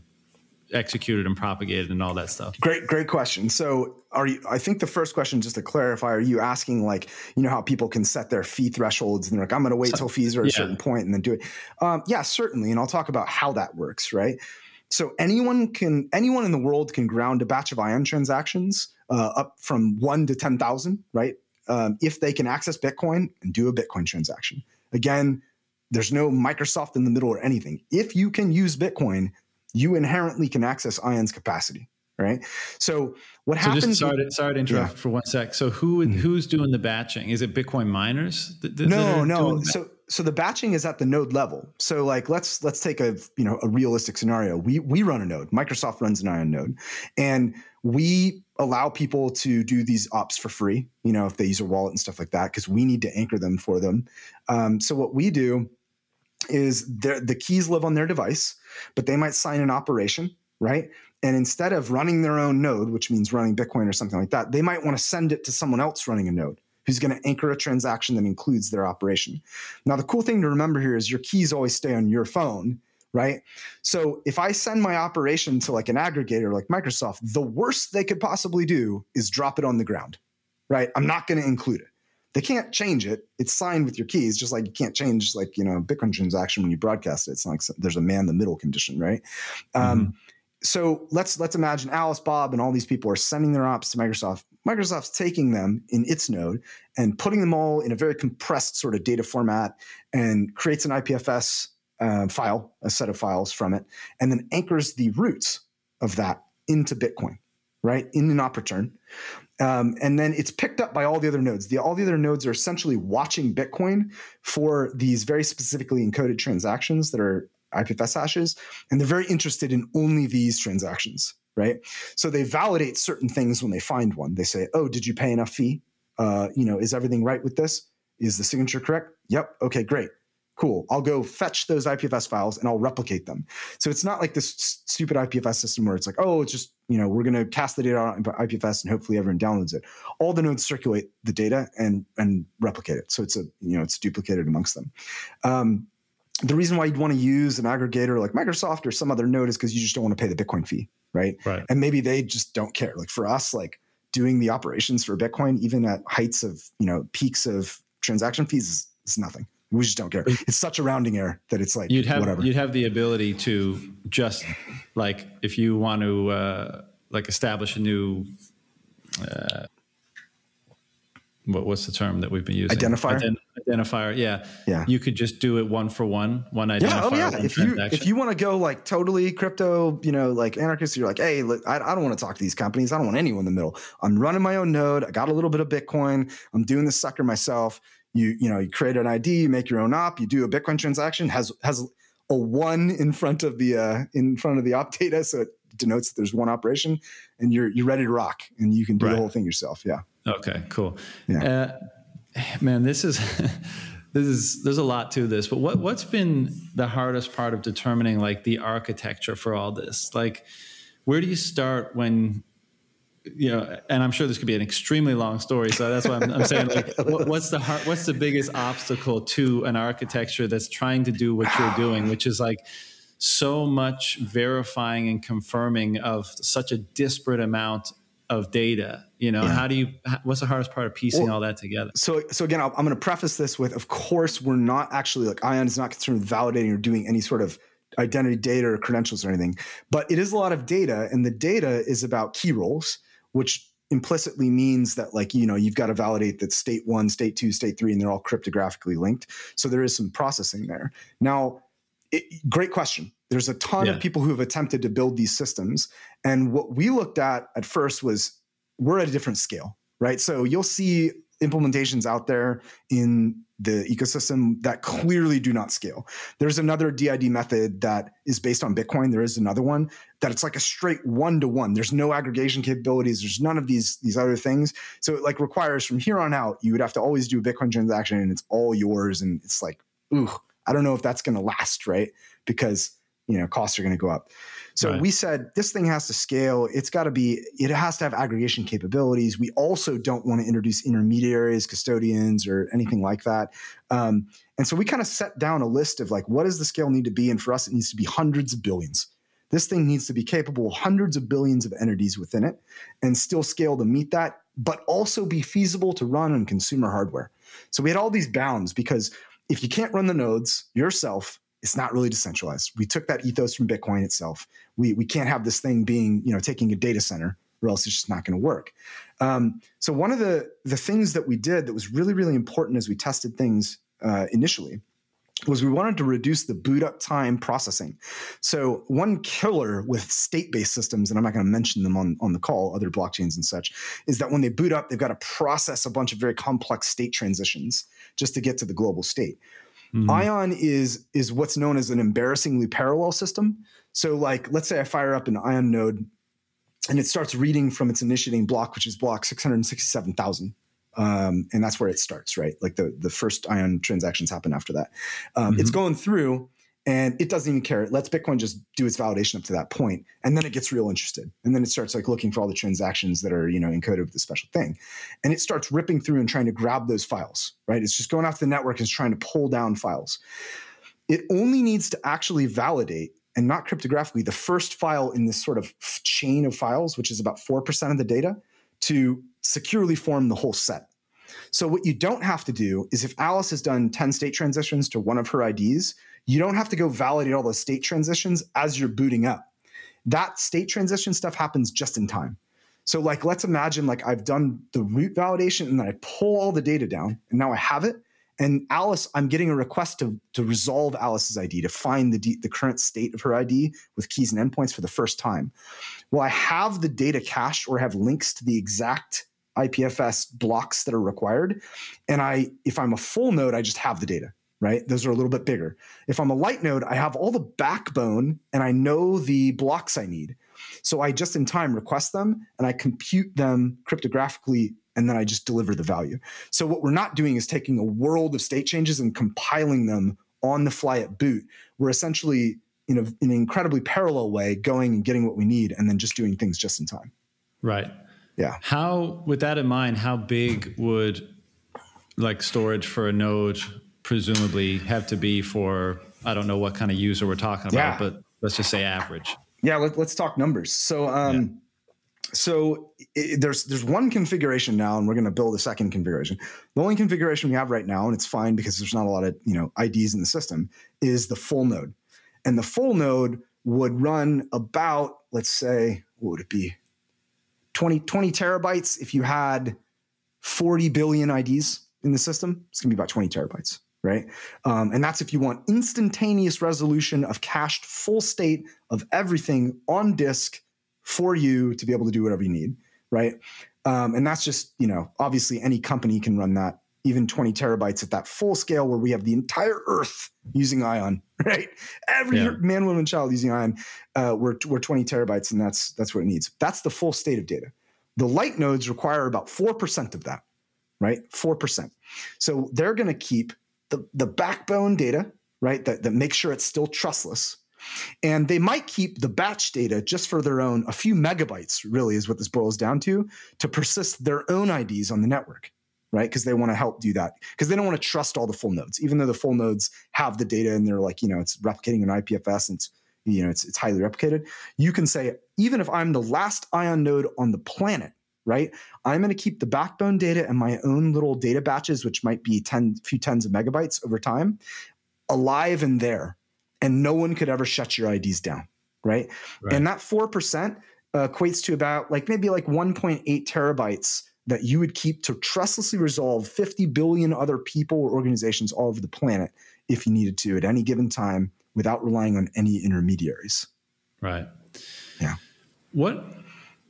executed and propagated and all that stuff? Great, great question. So are you i think the first question just to clarify are you asking like you know how people can set their fee thresholds and they're like i'm going to wait till fees are at yeah. a certain point and then do it um, yeah certainly and i'll talk about how that works right so anyone can anyone in the world can ground a batch of ion transactions uh, up from 1 to 10000 right um, if they can access bitcoin and do a bitcoin transaction again there's no microsoft in the middle or anything if you can use bitcoin you inherently can access ion's capacity right? So what so happens? Just, sorry, to, sorry to interrupt yeah. for one sec. So who mm-hmm. who's doing the batching? Is it Bitcoin miners? That, that no, no. So so the batching is at the node level. So like let's let's take a you know a realistic scenario. We we run a node. Microsoft runs an Ion node, and we allow people to do these ops for free. You know if they use a wallet and stuff like that because we need to anchor them for them. Um, so what we do is the keys live on their device, but they might sign an operation right? And instead of running their own node, which means running Bitcoin or something like that, they might want to send it to someone else running a node who's going to anchor a transaction that includes their operation. Now, the cool thing to remember here is your keys always stay on your phone, right? So if I send my operation to like an aggregator like Microsoft, the worst they could possibly do is drop it on the ground, right? I'm not going to include it. They can't change it. It's signed with your keys, just like you can't change like you know Bitcoin transaction when you broadcast it. It's not like there's a man in the middle condition, right? Um, mm-hmm. Um, so let's let's imagine Alice, Bob, and all these people are sending their ops to Microsoft. Microsoft's taking them in its node and putting them all in a very compressed sort of data format and creates an IPFS uh, file, a set of files from it, and then anchors the roots of that into Bitcoin, right, in an op return. Um, and then it's picked up by all the other nodes. The, all the other nodes are essentially watching Bitcoin for these very specifically encoded transactions that are IPFS hashes, and they're very interested in only these transactions, right? So they validate certain things when they find one. They say, "Oh, did you pay enough fee? Uh, you know, is everything right with this? Is the signature correct? Yep. Okay, great." Cool. I'll go fetch those IPFS files and I'll replicate them. So it's not like this stupid IPFS system where it's like, oh, it's just, you know, we're going to cast the data on IPFS and hopefully everyone downloads it. All the nodes circulate the data and and replicate it. So it's a, you know, it's duplicated amongst them. Um, the reason why you'd want to use an aggregator like Microsoft or some other node is because you just don't want to pay the Bitcoin fee, right? Right. And maybe they just don't care. Like for us, like doing the operations for Bitcoin, even at heights of you know peaks of transaction fees, is, is nothing. We just don't care. It's such a rounding error that it's like you'd have whatever. you'd have the ability to just like if you want to uh, like establish a new. Uh, what, what's the term that we've been using? Identifier. Ident- identifier. Yeah, yeah. You could just do it one for one, one identifier. Yeah, oh yeah. If you if you want to go like totally crypto, you know, like anarchist, you're like, hey, look, I, I don't want to talk to these companies. I don't want anyone in the middle. I'm running my own node. I got a little bit of Bitcoin. I'm doing this sucker myself. You you know, you create an ID, you make your own op, you do a Bitcoin transaction has has a one in front of the uh, in front of the op data, so it denotes that there's one operation, and you're you're ready to rock, and you can do right. the whole thing yourself. Yeah. Okay. Cool. Yeah. Uh, man, this is. this is there's a lot to this but what what's been the hardest part of determining like the architecture for all this like where do you start when you know, and I'm sure this could be an extremely long story. So that's why I'm, I'm saying, like, what, what's the hard, what's the biggest obstacle to an architecture that's trying to do what you're doing, which is like so much verifying and confirming of such a disparate amount of data. You know, yeah. how do you? What's the hardest part of piecing well, all that together? So, so again, i am going to preface this with, of course, we're not actually like Ion is not concerned with validating or doing any sort of identity data or credentials or anything, but it is a lot of data, and the data is about key rolls which implicitly means that like you know you've got to validate that state one state two state three and they're all cryptographically linked. So there is some processing there. Now it, great question. There's a ton yeah. of people who have attempted to build these systems and what we looked at at first was we're at a different scale right? So you'll see implementations out there in the ecosystem that clearly do not scale. There's another DID method that is based on Bitcoin. There is another one that it's like a straight one to one. There's no aggregation capabilities. There's none of these these other things. So it like requires from here on out, you would have to always do a Bitcoin transaction and it's all yours. And it's like, ooh, I don't know if that's going to last, right? Because you know costs are going to go up. So right. we said this thing has to scale. It's got to be, it has to have aggregation capabilities. We also don't want to introduce intermediaries, custodians, or anything like that. Um, and so we kind of set down a list of like, what does the scale need to be? And for us, it needs to be hundreds of billions. This thing needs to be capable of hundreds of billions of entities within it and still scale to meet that, but also be feasible to run on consumer hardware. So we had all these bounds because if you can't run the nodes yourself, it's not really decentralized. We took that ethos from Bitcoin itself. We, we can't have this thing being, you know, taking a data center or else it's just not going to work. Um, so one of the, the things that we did that was really, really important as we tested things uh, initially was we wanted to reduce the boot up time processing. So one killer with state-based systems, and I'm not going to mention them on, on the call, other blockchains and such, is that when they boot up, they've got to process a bunch of very complex state transitions just to get to the global state. Mm-hmm. Ion is is what's known as an embarrassingly parallel system. So, like, let's say I fire up an Ion node, and it starts reading from its initiating block, which is block six hundred sixty-seven thousand, um, and that's where it starts, right? Like the the first Ion transactions happen after that. Um, mm-hmm. It's going through, and it doesn't even care. It lets Bitcoin just do its validation up to that point, and then it gets real interested, and then it starts like looking for all the transactions that are you know encoded with the special thing, and it starts ripping through and trying to grab those files. Right? It's just going off the network and trying to pull down files. It only needs to actually validate and not cryptographically the first file in this sort of chain of files, which is about four percent of the data, to securely form the whole set. So what you don't have to do is if Alice has done 10 state transitions to one of her IDs, you don't have to go validate all those state transitions as you're booting up. That state transition stuff happens just in time. So like let's imagine like I've done the root validation and then I pull all the data down and now I have it. And Alice, I'm getting a request to, to resolve Alice's ID, to find the, the current state of her ID with keys and endpoints for the first time. Well, I have the data cached or have links to the exact IPFS blocks that are required. And I, if I'm a full node, I just have the data right? Those are a little bit bigger. If I'm a light node, I have all the backbone and I know the blocks I need. So I just in time request them and I compute them cryptographically and then I just deliver the value. So what we're not doing is taking a world of state changes and compiling them on the fly at boot. We're essentially in, a, in an incredibly parallel way going and getting what we need and then just doing things just in time. Right. Yeah. How, with that in mind, how big would like storage for a node presumably have to be for I don't know what kind of user we're talking about, yeah. but let's just say average. Yeah, let, us talk numbers. So, um, yeah. so it, there's there's one configuration now, and we're going to build a second configuration. The only configuration we have right now, and it's fine because there's not a lot of you know IDs in the system, is the full node, and the full node would run about let's say what would it be 20 20 terabytes if you had 40 billion IDs in the system, it's going to be about 20 terabytes, right? Um, and that's if you want instantaneous resolution of cached full state of everything on disk for you to be able to do whatever you need, right? Um, and that's just, you know, obviously any company can run that, even 20 terabytes at that full scale where we have the entire Earth using Ion, right? Every yeah. man, woman, child using Ion, uh, we're, we're 20 terabytes, and that's that's what it needs. That's the full state of data. The light nodes require about 4% of that, right? 4%. So they're going to keep the, the backbone data, right? That, that makes sure it's still trustless and they might keep the batch data just for their own, a few megabytes, really, is what this boils down to, to persist their own IDs on the network, right? Because they want to help do that. Because they don't want to trust all the full nodes, even though the full nodes have the data and they're like, you know, it's replicating an IPFS and it's, you know, it's, it's highly replicated. You can say, even if I'm the last ion node on the planet, right? I'm going to keep the backbone data and my own little data batches, which might be 10, few tens of megabytes over time, alive and there and no one could ever shut your IDs down, right? right. And that 4% uh, equates to about like maybe like 1.8 terabytes that you would keep to trustlessly resolve 50 billion other people or organizations all over the planet if you needed to at any given time without relying on any intermediaries. Right. Yeah. What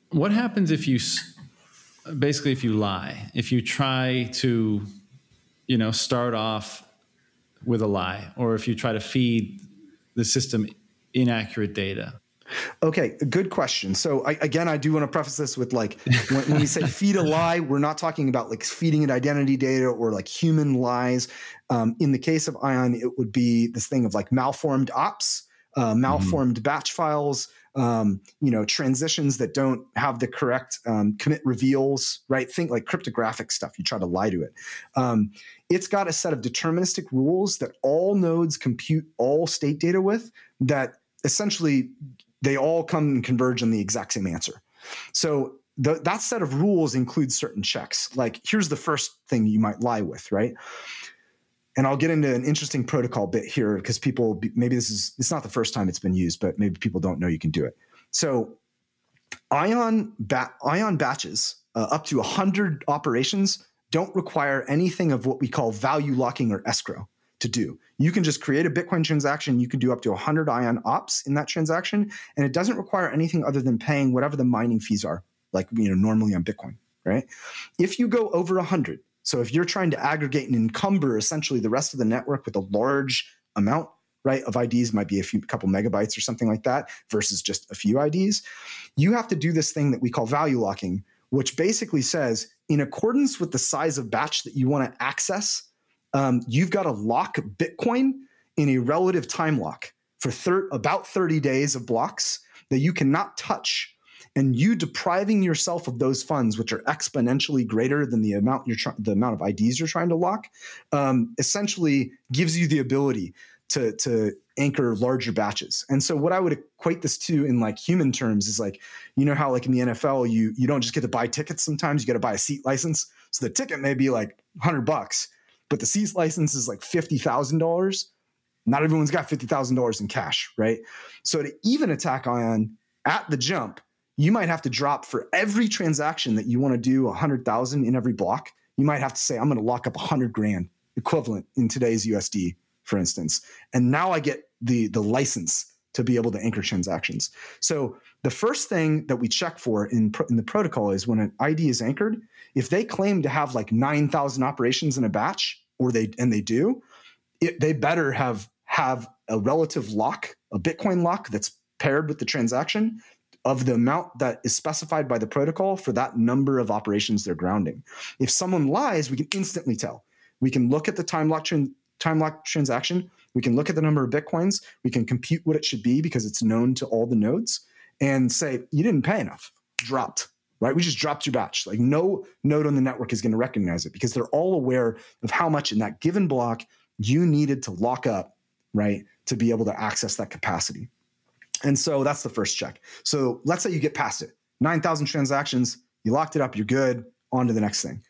what happens if you basically if you lie, if you try to you know start off with a lie or if you try to feed the system inaccurate data? Okay, good question. So I, again, I do want to preface this with like when, when, we say feed a lie, we're not talking about like feeding it identity data or like human lies. Um, in the case of Ion, it would be this thing of like malformed ops, uh, mm-hmm. malformed mm-hmm. batch files, um, you know, transitions that don't have the correct um, commit reveals, right? Think like cryptographic stuff. You try to lie to it. Um, it's got a set of deterministic rules that all nodes compute all state data with that essentially they all come and converge on the exact same answer. So the, that set of rules includes certain checks. Like here's the first thing you might lie with, right? And I'll get into an interesting protocol bit here because people maybe this is it's not the first time it's been used, but maybe people don't know you can do it. So ion ba- ion batches uh, up to 100 operations don't require anything of what we call value locking or escrow to do. You can just create a Bitcoin transaction. You can do up to 100 ion ops in that transaction, and it doesn't require anything other than paying whatever the mining fees are, like you know normally on Bitcoin. Right? If you go over 100, so if you're trying to aggregate and encumber essentially the rest of the network with a large amount, right, of IDs, might be a few couple megabytes or something like that, versus just a few IDs, you have to do this thing that we call value locking, which basically says in accordance with the size of batch that you want to access, um, you've got to lock Bitcoin in a relative time lock for thir- about 30 days of blocks that you cannot touch. And you depriving yourself of those funds, which are exponentially greater than the amount you're the amount of IDs you're trying to lock, um, essentially gives you the ability to to anchor larger batches. And so what I would equate this to in like human terms is like, you know how like in the NFL you you don't just get to buy tickets sometimes, you got to buy a seat license. So the ticket may be like 100 bucks, but the seat license is like $50,000. Not everyone's got $50,000 in cash, right? So to even attack Ion at the jump, you might have to drop for every transaction that you want to do 100,000 in every block. You might have to say I'm going to lock up 100 grand equivalent in today's USD for instance. And now I get the the license to be able to anchor transactions. So the first thing that we check for in, in the protocol is when an ID is anchored, if they claim to have like 9,000 operations in a batch, or they and they do, it, they better have have a relative lock, a Bitcoin lock that's paired with the transaction of the amount that is specified by the protocol for that number of operations they're grounding. If someone lies, we can instantly tell. We can look at the time lock time lock transaction. We can look at the number of Bitcoins. We can compute what it should be because it's known to all the nodes and say, you didn't pay enough, dropped, right? We just dropped your batch. Like no node on the network is going to recognize it because they're all aware of how much in that given block you needed to lock up, right? To be able to access that capacity. And so that's the first check. So let's say you get past it 9,000 transactions, you locked it up, you're good, on to the next thing.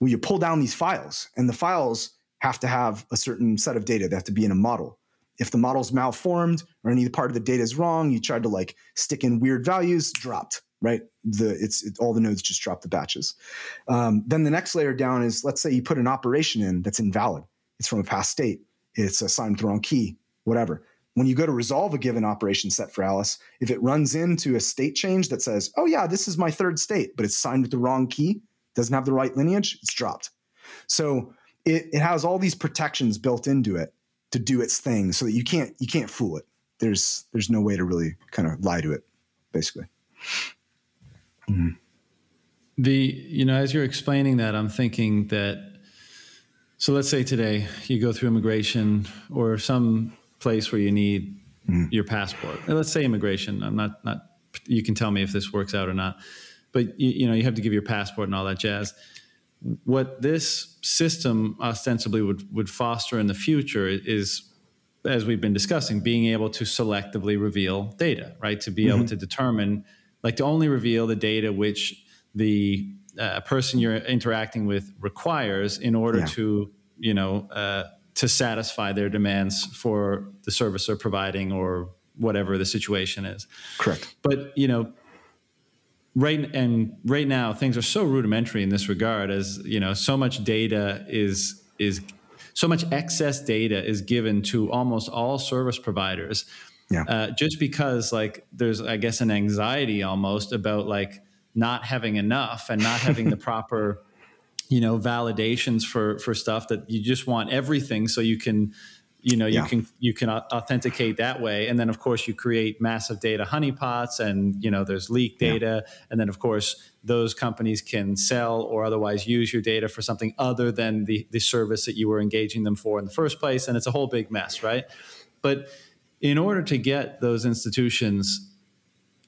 Well, you pull down these files, and the files have to have a certain set of data. They have to be in a model. If the model's malformed or any part of the data is wrong, you tried to like stick in weird values, dropped, right? The it's it, all the nodes just drop the batches. Um, then the next layer down is let's say you put an operation in that's invalid. It's from a past state. It's assigned the wrong key, whatever. When you go to resolve a given operation set for Alice, if it runs into a state change that says, "Oh yeah, this is my third state," but it's signed with the wrong key, doesn't have the right lineage, it's dropped. So it, it has all these protections built into it to do its thing, so that you can't you can't fool it. There's there's no way to really kind of lie to it, basically. Mm-hmm. The you know as you're explaining that, I'm thinking that. So let's say today you go through immigration or some place where you need mm. your passport. Let's say immigration. I'm not not. You can tell me if this works out or not. But you, you know you have to give your passport and all that jazz. What this system ostensibly would would foster in the future is as we've been discussing, being able to selectively reveal data, right? To be mm-hmm. able to determine like to only reveal the data which the uh, person you're interacting with requires in order yeah. to you know uh, to satisfy their demands for the service they're providing or whatever the situation is. Correct. But you know right and right now things are so rudimentary in this regard as you know so much data is is so much excess data is given to almost all service providers. Yeah. Uh, just because like there's I guess an anxiety almost about like not having enough and not having the proper you know validations for for stuff that you just want everything so you can you know you yeah. can you can authenticate that way and then of course you create massive data honeypots and you know there's leak data yeah. and then of course those companies can sell or otherwise use your data for something other than the the service that you were engaging them for in the first place and it's a whole big mess right but in order to get those institutions,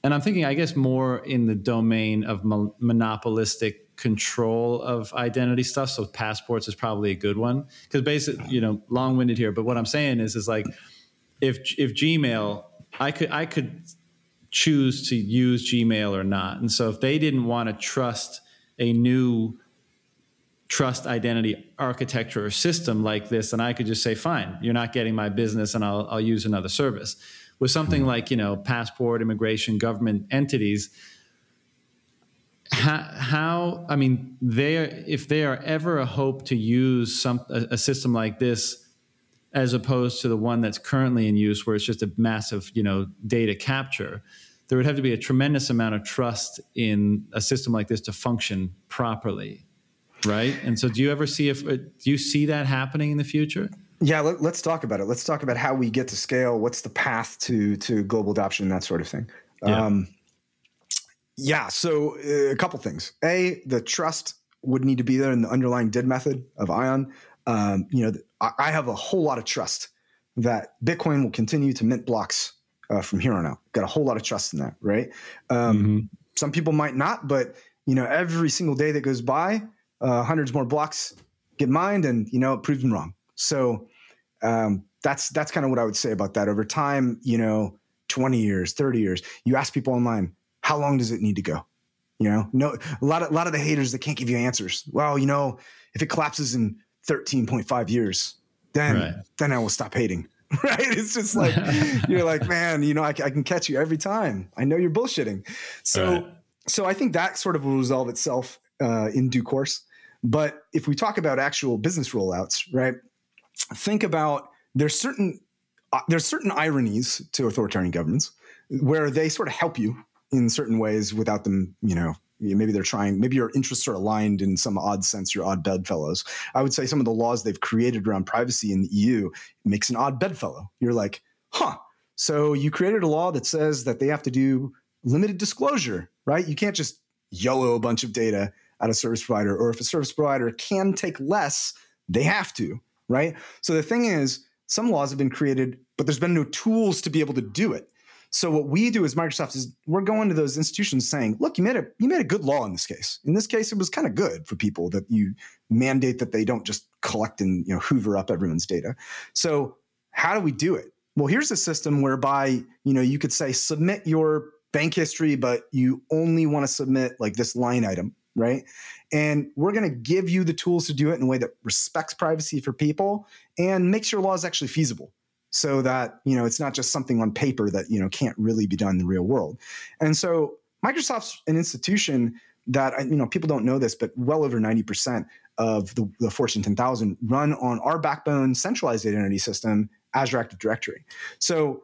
and I'm thinking, I guess, more in the domain of mo- monopolistic control of identity stuff. So passports is probably a good one because basically, you know, long-winded here. But what I'm saying is, is like, if if Gmail, I could I could choose to use Gmail or not, and so if they didn't want to trust a new trust identity architecture or system like this, then I could just say, fine, you're not getting my business and I'll, I'll use another service. With something mm-hmm. like, you know, passport, immigration, government entities, how, how, I mean, they if they are ever a hope to use some a, a system like this, as opposed to the one that's currently in use, where it's just a massive, you know, data capture, there would have to be a tremendous amount of trust in a system like this to function properly right? And so, do you ever see if uh, do you see that happening in the future? Yeah, let, us talk about it. Let's talk about how we get to scale. What's the path to to global adoption, that sort of thing. Yeah. Um, yeah. So uh, a couple things. A, the trust would need to be there in the underlying DID method of Ion. Um, you know, I, I have a whole lot of trust that Bitcoin will continue to mint blocks uh, from here on out. Got a whole lot of trust in that, right? Um, mm-hmm. Some people might not, but you know, every single day that goes by, uh, hundreds more blocks get mined, and you know it proved them wrong. So um, that's that's kind of what I would say about that. Over time, you know, twenty years, thirty years, you ask people online, how long does it need to go? You know, no, a lot of a lot of the haters that can't give you answers. Well, you know, if it collapses in thirteen point five years, then right. then I will stop hating. right? It's just like you're like, man, you know, I, I, can catch you every time. I know you're bullshitting. So, right. so I think that sort of will resolve itself uh, in due course. But if we talk about actual business rollouts, right? Think about there's certain uh, there's certain ironies to authoritarian governments where they sort of help you in certain ways without them, you know, maybe they're trying maybe your interests are aligned in some odd sense you're odd bedfellows i would say some of the laws they've created around privacy in the eu makes an odd bedfellow you're like huh so you created a law that says that they have to do limited disclosure right you can't just yellow a bunch of data at a service provider, or if a service provider can take less, they have to, right? So the thing is, some laws have been created, but there's been no tools to be able to do it. So what we do as Microsoft is we're going to those institutions saying, look, you made a you made a good law in this case. In this case, it was kind of good for people that you mandate that they don't just collect and you know hoover up everyone's data. So how do we do it? Well, here's a system whereby you know you could say submit your bank history, but you only want to submit like this line item right? And we're going to give you the tools to do it in a way that respects privacy for people and makes your laws actually feasible so that, you know, it's not just something on paper that, you know, can't really be done in the real world. And so Microsoft's an institution that you know people don't know this, but well over ninety percent of the, the Fortune 10,000 run on our backbone centralized identity system, Azure Active Directory. So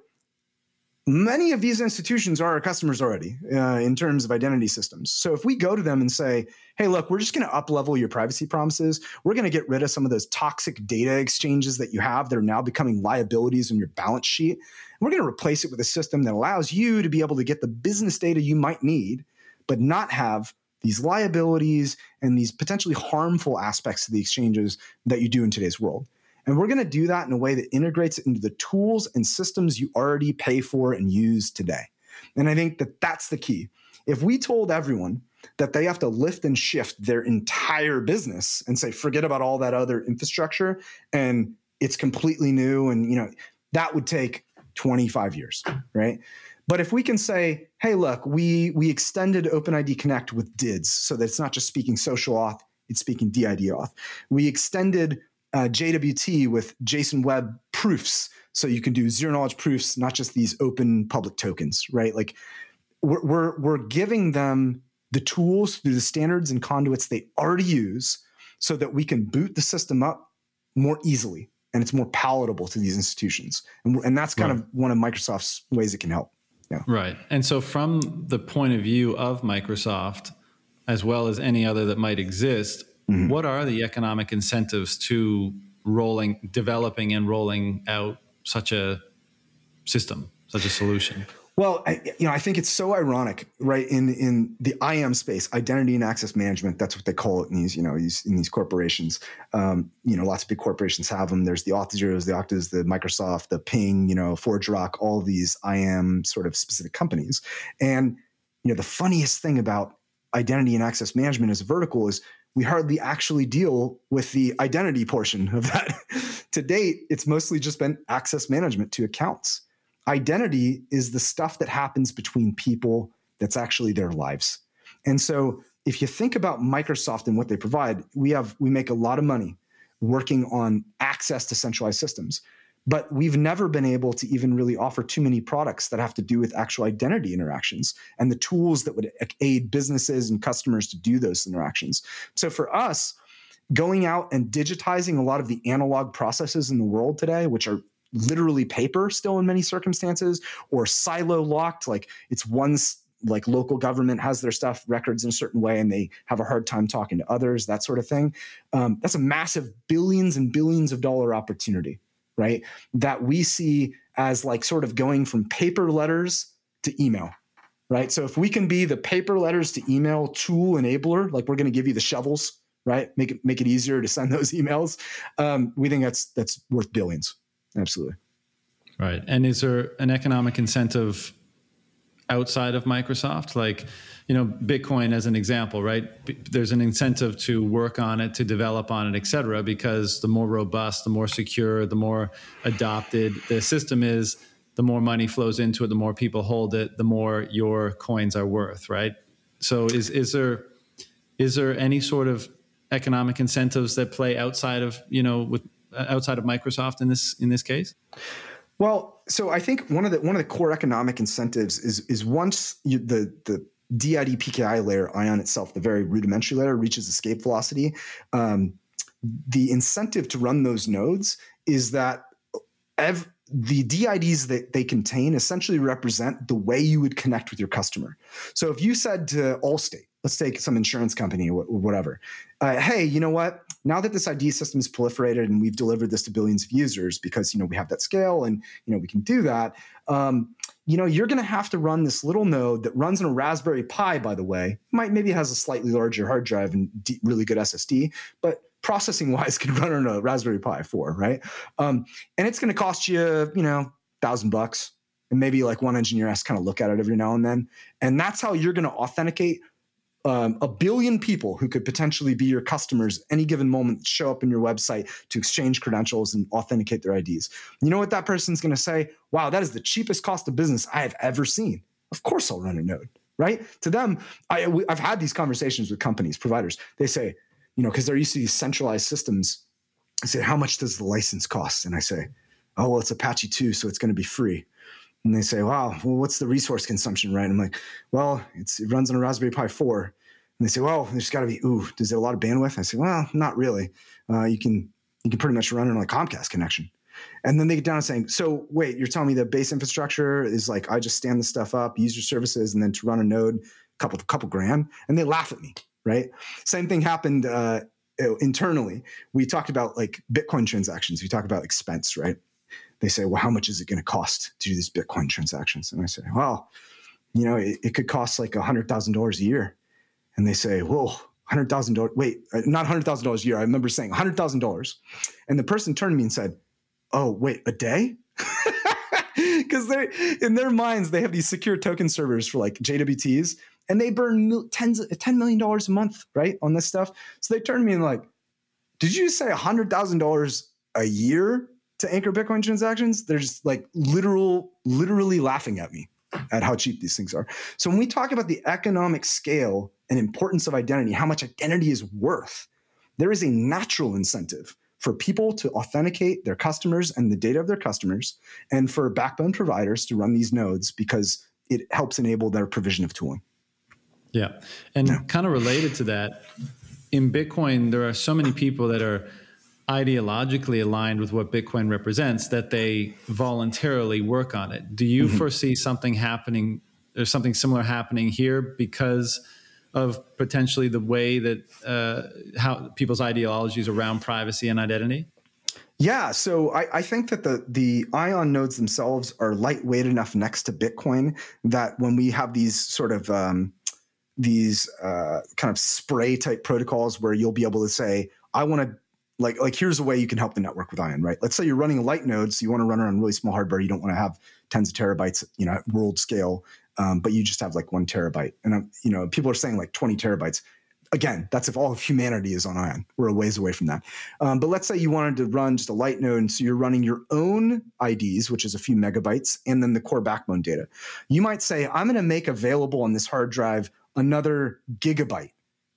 many of these institutions are our customers already uh, in terms of identity systems. So if we go to them and say, hey, look, we're just going to up level your privacy promises, we're going to get rid of some of those toxic data exchanges that you have that are now becoming liabilities on your balance sheet. And we're going to replace it with a system that allows you to be able to get the business data you might need, but not have these liabilities and these potentially harmful aspects of the exchanges that you do in today's world. And we're going to do that in a way that integrates it into the tools and systems you already pay for and use today. And I think that that's the key. If we told everyone that they have to lift and shift their entire business and say, forget about all that other infrastructure and it's completely new, and you know, that would take 25 years, right? But if we can say, hey, look, we we extended OpenID Connect with DIDs so that it's not just speaking social auth, it's speaking DID auth. We extended uh, JWT with JSON Web proofs. So you can do zero knowledge proofs, not just these open public tokens, right? Like we're, we're, we're giving them the tools through the standards and conduits they already use so that we can boot the system up more easily and it's more palatable to these institutions. And, and that's kind right. of one of Microsoft's ways it can help. Yeah. Right. And so, from the point of view of Microsoft, as well as any other that might exist, Mm-hmm. What are the economic incentives to rolling, developing, and rolling out such a system, such a solution? Well, I, you know, I think it's so ironic, right? In in the IAM space, identity and access management. That's what they call it in these, you know, these in these corporations. Um, you know, lots of big corporations have them. There's the Auth0s, the Oktas, the Microsoft, the Ping, you know, ForgeRock, all these IAM sort of specific companies. And you know, the funniest thing about identity and access management as a vertical is we hardly actually deal with the identity portion of that. to date, it's mostly just been access management to accounts. Identity is the stuff that happens between people that's actually their lives. And so if you think about Microsoft and what they provide, we have we make a lot of money working on access to centralized systems. But we've never been able to even really offer too many products that have to do with actual identity interactions and the tools that would aid businesses and customers to do those interactions. So for us, going out and digitizing a lot of the analog processes in the world today, which are literally paper still in many circumstances, or silo locked, like it's one like local government has their stuff records in a certain way and they have a hard time talking to others that sort of thing um, that's a massive billions and billions of dollar opportunity right? That we see as like sort of going from paper letters to email, right? So if we can be the paper letters to email tool enabler, like we're going to give you the shovels, right? Make it make it easier to send those emails. Um, we think that's that's worth billions. Absolutely. Right. And is there an economic incentive outside of Microsoft? Like, you know, Bitcoin as an example, right? There's an incentive to work on it, to develop on it, et cetera, because the more robust, the more secure, the more adopted the system is, the more money flows into it, the more people hold it, the more your coins are worth, right? So is is there is there any sort of economic incentives that play outside of, you know, with uh, outside of Microsoft in this in this case? Well, so I think one of the one of the core economic incentives is is once you, the the DID PKI layer ion itself, the very rudimentary layer, reaches escape velocity. Um, the incentive to run those nodes is that ev- the DIDs that they contain essentially represent the way you would connect with your customer. So if you said to Allstate, let's take some insurance company or whatever, uh, hey, you know what? Now that this ID system is proliferated and we've delivered this to billions of users because you know we have that scale and you know we can do that. Um, you know, you're going to have to run this little node that runs on a Raspberry Pi, by the way, might maybe has a slightly larger hard drive and d- really good SSD, but processing wise can run on a Raspberry Pi 4, right? Um, and it's going to cost you, you know, thousand bucks. And maybe like one engineer has to kind of look at it every now and then. And that's how you're going to authenticate um, a billion people who could potentially be your customers any given moment show up in your website to exchange credentials and authenticate their IDs. You know what that person's going to say? Wow, that is the cheapest cost of business I have ever seen. Of course, I'll run a node, right? To them, I, I've had these conversations with companies, providers. They say, you know, because they're used to these centralized systems. I say, how much does the license cost? And I say, oh, well, it's Apache 2, so it's going to be free. And they say, "Wow, well, what's the resource consumption?" Right? I'm like, "Well, it runs on a Raspberry Pi 4." And they say, "Well, there's got to be. Ooh, does it a lot of bandwidth?" I say, "Well, not really. Uh, you can you can pretty much run it on a Comcast connection." And then they get down to saying, "So wait, you're telling me the base infrastructure is like I just stand the stuff up, use your services, and then to run a node, a couple couple grand?" And they laugh at me, right? Same thing happened uh, internally. We talked about like Bitcoin transactions. We talk about expense, right? They say, well, how much is it going to cost to do these Bitcoin transactions? And I say, well, you know, it, it could cost like $100,000 a year. And they say, whoa, $100,000. Wait, uh, not $100,000 a year. I remember saying $100,000. And the person turned to me and said, oh, wait, a day? Because they in their minds, they have these secure token servers for like JWTs and they burn tens, $10 million a month, right, on this stuff. So they turned to me and like, did you say $100,000 a year to anchor Bitcoin transactions, they're just like literal, literally laughing at me at how cheap these things are. So when we talk about the economic scale and importance of identity, how much identity is worth, there is a natural incentive for people to authenticate their customers and the data of their customers, and for backbone providers to run these nodes because it helps enable their provision of tooling. Yeah. And yeah. kind of related to that, in Bitcoin, there are so many people that are ideologically aligned with what Bitcoin represents that they voluntarily work on it. Do you mm-hmm. foresee something happening or something similar happening here because of potentially the way that uh, how people's ideologies around privacy and identity? Yeah, so I, I, think that the the ion nodes themselves are lightweight enough next to Bitcoin that when we have these sort of um, these uh, kind of spray type protocols where you'll be able to say, I want to like like here's a way you can help the network with ion right? Let's say you're running a light node so you want to run it on really small hardware you don't want to have tens of terabytes you know at world scale um, but you just have like one terabyte. And um, you know people are saying like 20 terabytes. Again that's if all of humanity is on ion. We're a ways away from that. Um, but let's say you wanted to run just a light node and so you're running your own ids which is a few megabytes and then the core backbone data. You might say i'm going to make available on this hard drive another gigabyte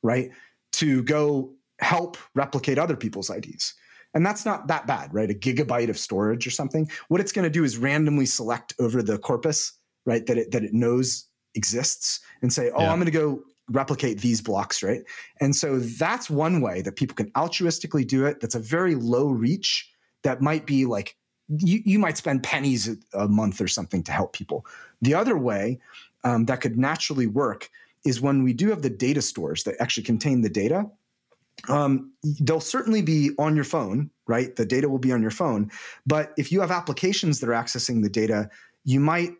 right? To go help replicate other people's IDs. And that's not that bad, right? A gigabyte of storage or something. What it's going to do is randomly select over the corpus, right, that it that it knows exists and say, "Oh, yeah. I'm going to go replicate these blocks, right?" And so that's one way that people can altruistically do it. That's a very low reach that might be like you, you might spend pennies a, month or something to help people. The other way um, that could naturally work is when we do have the data stores that actually contain the data um, they'll certainly be on your phone, right? The data will be on your phone. But if you have applications that are accessing the data, you might,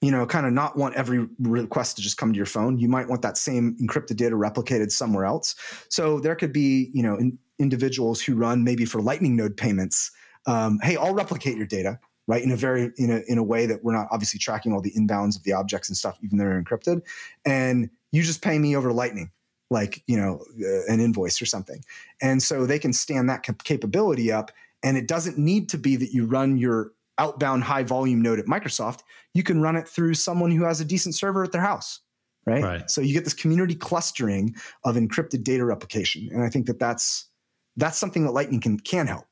you know, kind of not want every request to just come to your phone. You might want that same encrypted data replicated somewhere else. So there could be, you know, in, individuals who run maybe for Lightning node payments. Um, hey, I'll replicate your data, right? In a very in a in a way that we're not obviously tracking all the inbounds of the objects and stuff, even though they're encrypted. And you just pay me over Lightning like you know uh, an invoice or something. And so they can stand that cap- capability up and it doesn't need to be that you run your outbound high volume node at microsoft. You can run it through someone who has a decent server at their house right, right. so you get this community clustering of encrypted data replication and i think that that's that's something that lightning can can help.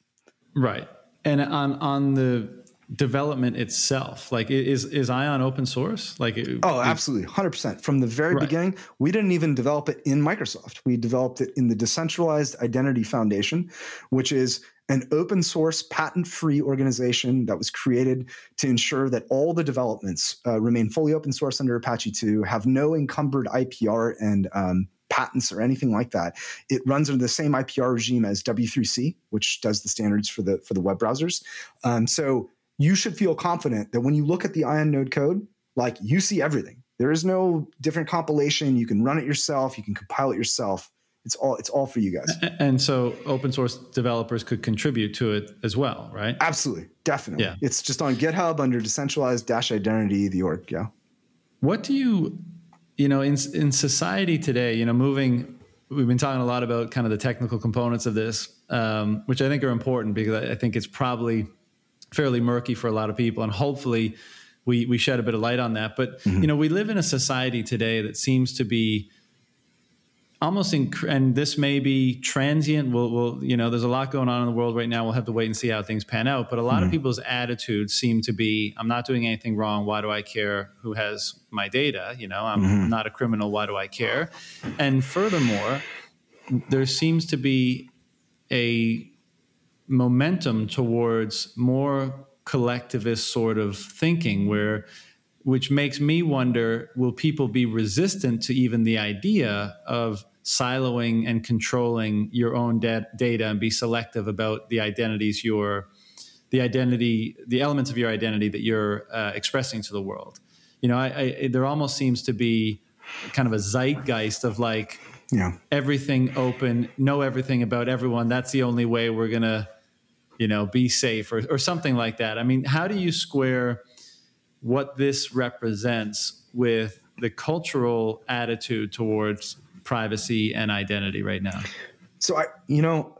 Right. And on on the development itself like is is ion open source like oh absolutely 100% from the very right. beginning we didn't even develop it in microsoft we developed it in the decentralized identity foundation which is an open source patent free organization that was created to ensure that all the developments uh, remain fully open source under apache 2 have no encumbered ipr and um, patents or anything like that. It runs under the same IPR regime as W3C, which does the standards for the for the web browsers. Um, so you should feel confident that when you look at the Ion node code, like you see everything. There is no different compilation. You can run it yourself. You can compile it yourself. It's all it's all for you guys. And so open source developers could contribute to it as well, right? Absolutely. Definitely. Yeah. It's just on GitHub under decentralized dash identity, the org. Yeah. What do you, you know, in in society today, you know, moving we've been talking a lot about kind of the technical components of this, um, which I think are important because I think it's probably fairly murky for a lot of people, and hopefully we we shed a bit of light on that. But mm-hmm. you know, we live in a society today that seems to be almost inc- and this may be transient we'll, we'll you know there's a lot going on in the world right now we'll have to wait and see how things pan out but a lot mm-hmm. of people's attitudes seem to be i'm not doing anything wrong why do i care who has my data you know i'm mm-hmm. not a criminal why do i care and furthermore there seems to be a momentum towards more collectivist sort of thinking where which makes me wonder will people be resistant to even the idea of siloing and controlling your own da- data and be selective about the identities you're the identity the elements of your identity that you're uh, expressing to the world you know I, I, there almost seems to be kind of a zeitgeist of like yeah. everything open know everything about everyone that's the only way we're gonna you know be safe or, or something like that i mean how do you square what this represents with the cultural attitude towards privacy and identity right now? So I, you know,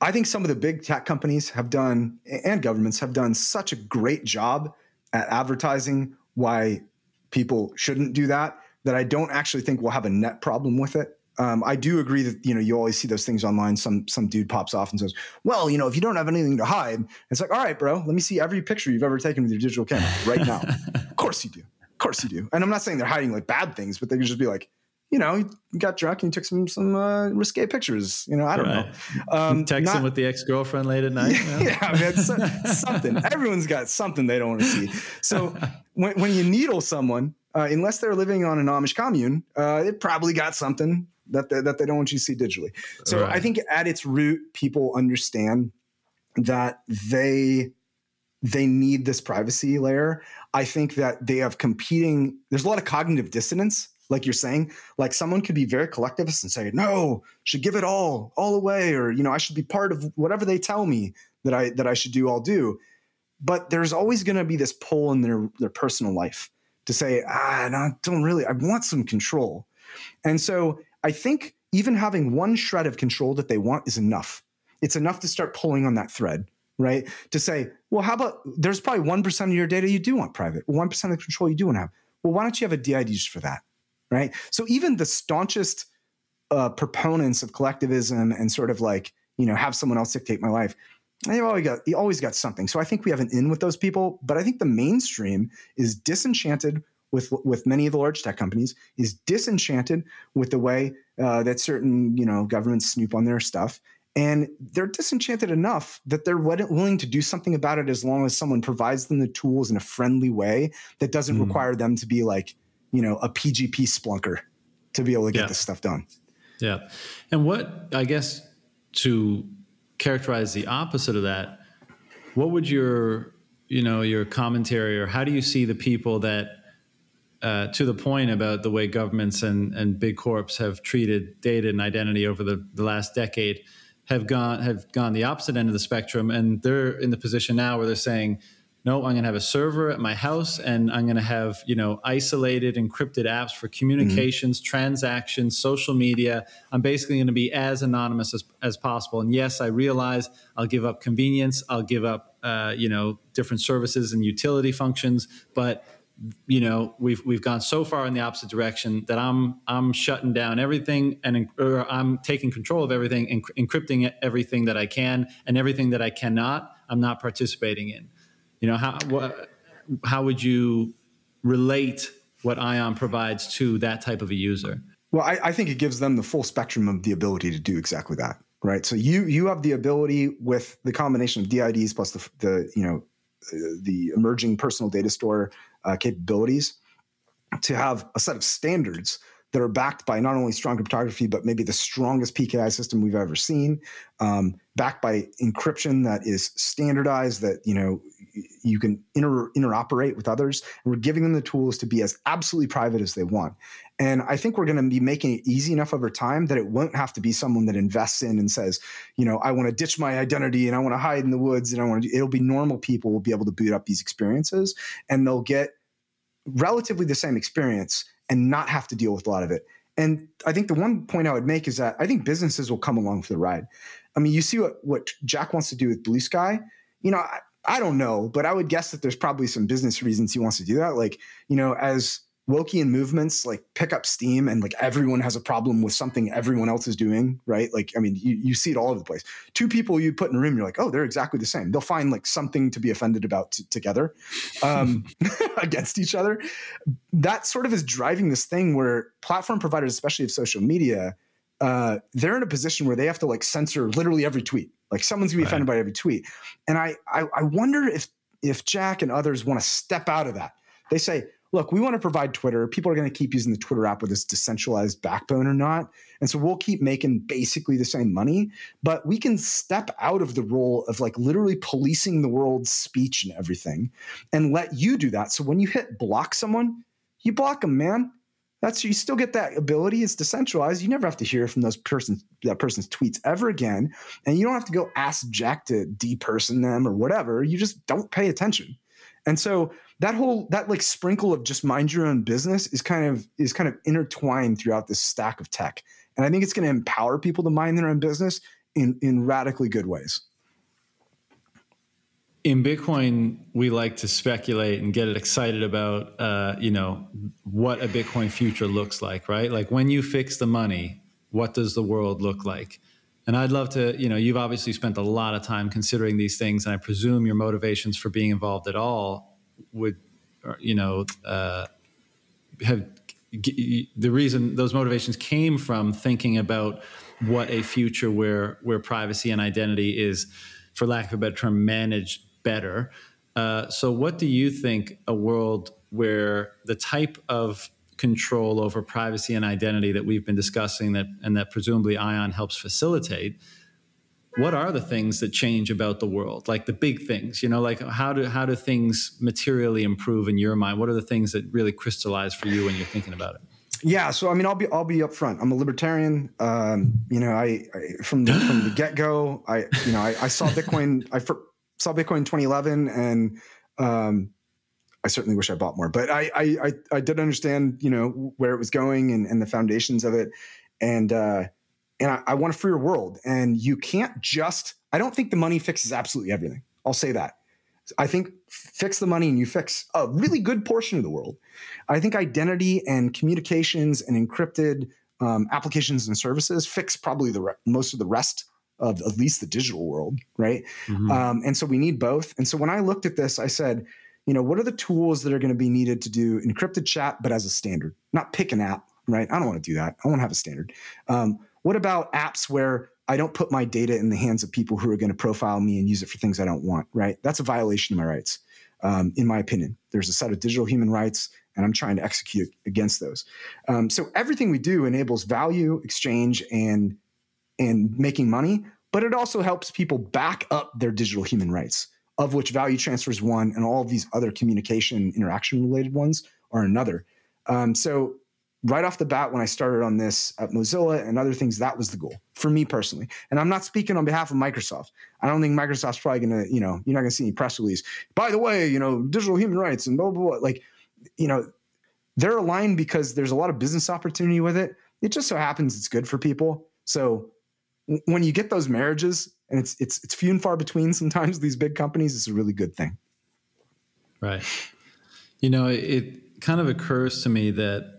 I think some of the big tech companies have done and governments have done such a great job at advertising why people shouldn't do that that I don't actually think we'll have a net problem with it. Um, I do agree that you know you always see those things online. Some some dude pops off and says, "Well, you know, if you don't have anything to hide, it's like, all right, bro, let me see every picture you've ever taken with your digital camera right now." of course you do. Of course you do. And I'm not saying they're hiding like bad things, but they could just be like, you know, he got drunk and he took some some uh, risque pictures. You know, I don't right. know. Um, Texting with the ex girlfriend late at night. Yeah, yeah I mean, it's something. Everyone's got something they don't want to see. So when when you needle someone, uh, unless they're living on an Amish commune, uh, it probably got something that they, that they don't want you to see digitally. So right. I think at its root, people understand that they they need this privacy layer. I think that they have competing. There's a lot of cognitive dissonance like you're saying like someone could be very collectivist and say no should give it all all away or you know i should be part of whatever they tell me that i that i should do i'll do but there's always going to be this pull in their their personal life to say ah no, I don't really i want some control and so i think even having one shred of control that they want is enough it's enough to start pulling on that thread right to say well how about there's probably 1% of your data you do want private 1% of the control you do want to have well why don't you have a did just for that right? So even the staunchest uh, proponents of collectivism and sort of like you know have someone else dictate my life, they've always got always got something. So I think we have an in with those people, but I think the mainstream is disenchanted with with many of the large tech companies, is disenchanted with the way uh, that certain you know governments snoop on their stuff. And they're disenchanted enough that they're willing to do something about it as long as someone provides them the tools in a friendly way that doesn't mm. require them to be like, you know, a PGP splunker to be able to get yeah. this stuff done. Yeah. And what, I guess, to characterize the opposite of that, what would your, you know, your commentary or how do you see the people that, uh, to the point about the way governments and, and big corps have treated data and identity over the, the last decade have gone have gone the opposite end of the spectrum and they're in the position now where they're saying no, I'm going to have a server at my house and I'm going to have, you know, isolated encrypted apps for communications, mm-hmm. transactions, social media. I'm basically going to be as anonymous as, as possible. And yes, I realize I'll give up convenience. I'll give up, uh, you know, different services and utility functions. But, you know, we've, we've gone so far in the opposite direction that I'm, I'm shutting down everything and or I'm taking control of everything and encrypting everything that I can and everything that I cannot, I'm not participating in. You know, how what, how would you relate what Ion provides to that type of a user? Well, I, I think it gives them the full spectrum of the ability to do exactly that. Right. So you you have the ability with the combination of DIDs plus the, the you know the emerging personal data store uh, capabilities to have a set of standards that are backed by not only strong cryptography, but maybe the strongest PKI system we've ever seen, um, backed by encryption that is standardized, that you know you can inter- interoperate with others. And we're giving them the tools to be as absolutely private as they want. And I think we're going to be making it easy enough over time that it won't have to be someone that invests in and says, you know, I want to ditch my identity and I want to hide in the woods and I want to. It'll be normal people will be able to boot up these experiences and they'll get relatively the same experience and not have to deal with a lot of it. And I think the one point I would make is that I think businesses will come along for the ride. I mean, you see what, what Jack wants to do with Blue Sky. You know, I, I don't know, but I would guess that there's probably some business reasons he wants to do that. Like, you know, as Wokean movements like pick up steam and like everyone has a problem with something everyone else is doing, right? Like, I mean, you, you see it all over the place. Two people you put in a room, you're like, oh, they're exactly the same. They'll find like something to be offended about t- together um, against each other. That sort of is driving this thing where platform providers, especially of social media, uh, they're in a position where they have to like censor literally every tweet. Like someone's gonna be right. offended by every tweet. And I, I, I wonder if if Jack and others want to step out of that. They say, look, we want to provide Twitter. People are going to keep using the Twitter app with this decentralized backbone or not. And so we'll keep making basically the same money, but we can step out of the role of like literally policing the world's speech and everything and let you do that. So when you hit block someone, you block them, man. That's you still get that ability. It's decentralized. You never have to hear from those person that person's tweets ever again, and you don't have to go ask Jack to deperson them or whatever. You just don't pay attention. And so that whole that like sprinkle of just mind your own business is kind of is kind of intertwined throughout this stack of tech. And I think it's going to empower people to mind their own business in in radically good ways. In Bitcoin, we like to speculate and get excited about, uh, you know, what a Bitcoin future looks like, right? Like when you fix the money, what does the world look like? And I'd love to, you know, you've obviously spent a lot of time considering these things, and I presume your motivations for being involved at all would, you know, uh, have the reason those motivations came from thinking about what a future where where privacy and identity is, for lack of a better term, managed better. Uh, so, what do you think a world where the type of control over privacy and identity that we've been discussing that and that presumably ion helps facilitate what are the things that change about the world? Like the big things you know like how do how do things materially improve in your mind? What are the things that really crystallize for you when you're thinking about it? Yeah so i mean i'll be i'll be upfront. I'm a libertarian. Um, you know I, I, from the from the get-go i you know i, I saw bitcoin i saw bitcoin in 2011 and um, I certainly wish I bought more, but I, I, I, did understand, you know, where it was going and, and the foundations of it. And, uh, and I, I want a freer world. And you can't just, I don't think the money fixes absolutely everything. I'll say that. I think fix the money and you fix a really good portion of the world. I think identity and communications and encrypted um, applications and services fix probably the re- most of the rest of at least the digital world, right? Mm-hmm. Um, and so we need both. And so when I looked at this, I said, you know, what are the tools that are going to be needed to do encrypted chat, but as a standard, not pick an app, right? I don't want to do that. I want to have a standard. Um, what about apps where I don't put my data in the hands of people who are going to profile me and use it for things I don't want, right? That's a violation of my rights, um, in my opinion. There's a set of digital human rights, and I'm trying to execute against those. Um, so everything we do enables value exchange and and making money, but it also helps people back up their digital human rights of which value transfer is one, and all of these other communication interaction related ones are another. Um, so right off the bat, when I started on this at Mozilla and other things, that was the goal for me personally. And I'm not speaking on behalf of Microsoft. I don't think Microsoft's probably going to, you know, you're not going to see any press release. By the way, you know, digital human rights and blah, blah, blah. Like, you know, they're aligned because there's a lot of business opportunity with it. It just so happens it's good for people. So when you get those marriages, and it's it's it's few and far between sometimes these big companies, it's a really good thing. Right. You know, it kind of occurs to me that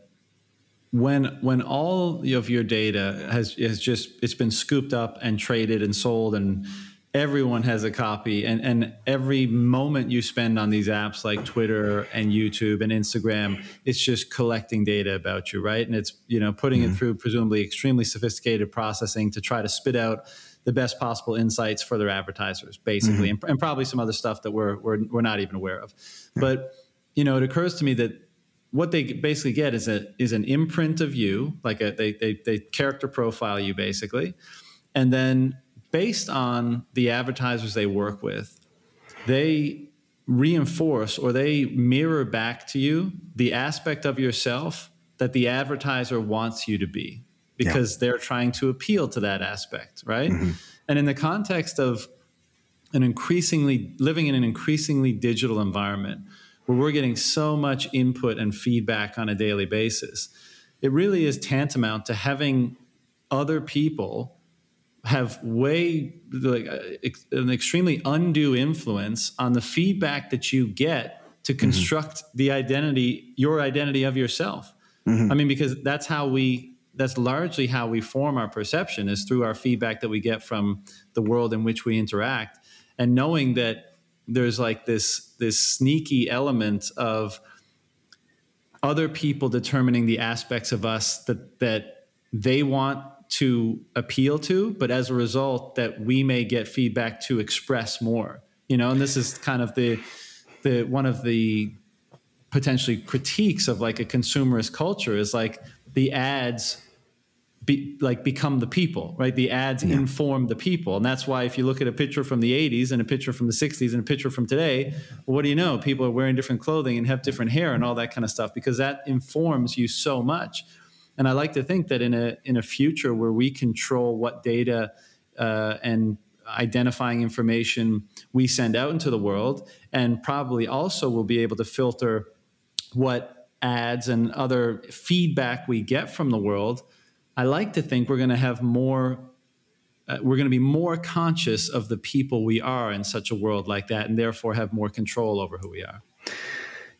when when all of your data has has just it's been scooped up and traded and sold and everyone has a copy and and every moment you spend on these apps like Twitter and YouTube and Instagram it's just collecting data about you right and it's you know putting mm-hmm. it through presumably extremely sophisticated processing to try to spit out the best possible insights for their advertisers basically mm-hmm. and, and, probably some other stuff that we're, we're we're not even aware of but you know it occurs to me that what they basically get is a is an imprint of you like a they they, they character profile you basically and then based on the advertisers they work with, they reinforce or they mirror back to you the aspect of yourself that the advertiser wants you to be because yeah. they're trying to appeal to that aspect, right? Mm-hmm. And in the context of an increasingly living in an increasingly digital environment where we're getting so much input and feedback on a daily basis, it really is tantamount to having other people have way like uh, an extremely undue influence on the feedback that you get to mm-hmm. construct mm-hmm. the identity, your identity of yourself. Mm-hmm. I mean, because that's how we that's largely how we form our perception is through our feedback that we get from the world in which we interact and knowing that there's like this this sneaky element of other people determining the aspects of us that that they want to appeal to but as a result that we may get feedback to express more you know? And this is kind of the the one of the potentially critiques of like a consumerist culture is like the ads be, like become the people, right? The ads yeah. inform the people, and that's why if you look at a picture from the '80s and a picture from the '60s and a picture from today, well, what do you know? People are wearing different clothing and have different hair and all that kind of stuff because that informs you so much. And I like to think that in a in a future where we control what data uh, and identifying information we send out into the world, and probably also will be able to filter what ads and other feedback we get from the world I like to think we're going to have more uh, we're going to be more conscious of the people we are in such a world like that and therefore have more control over who we are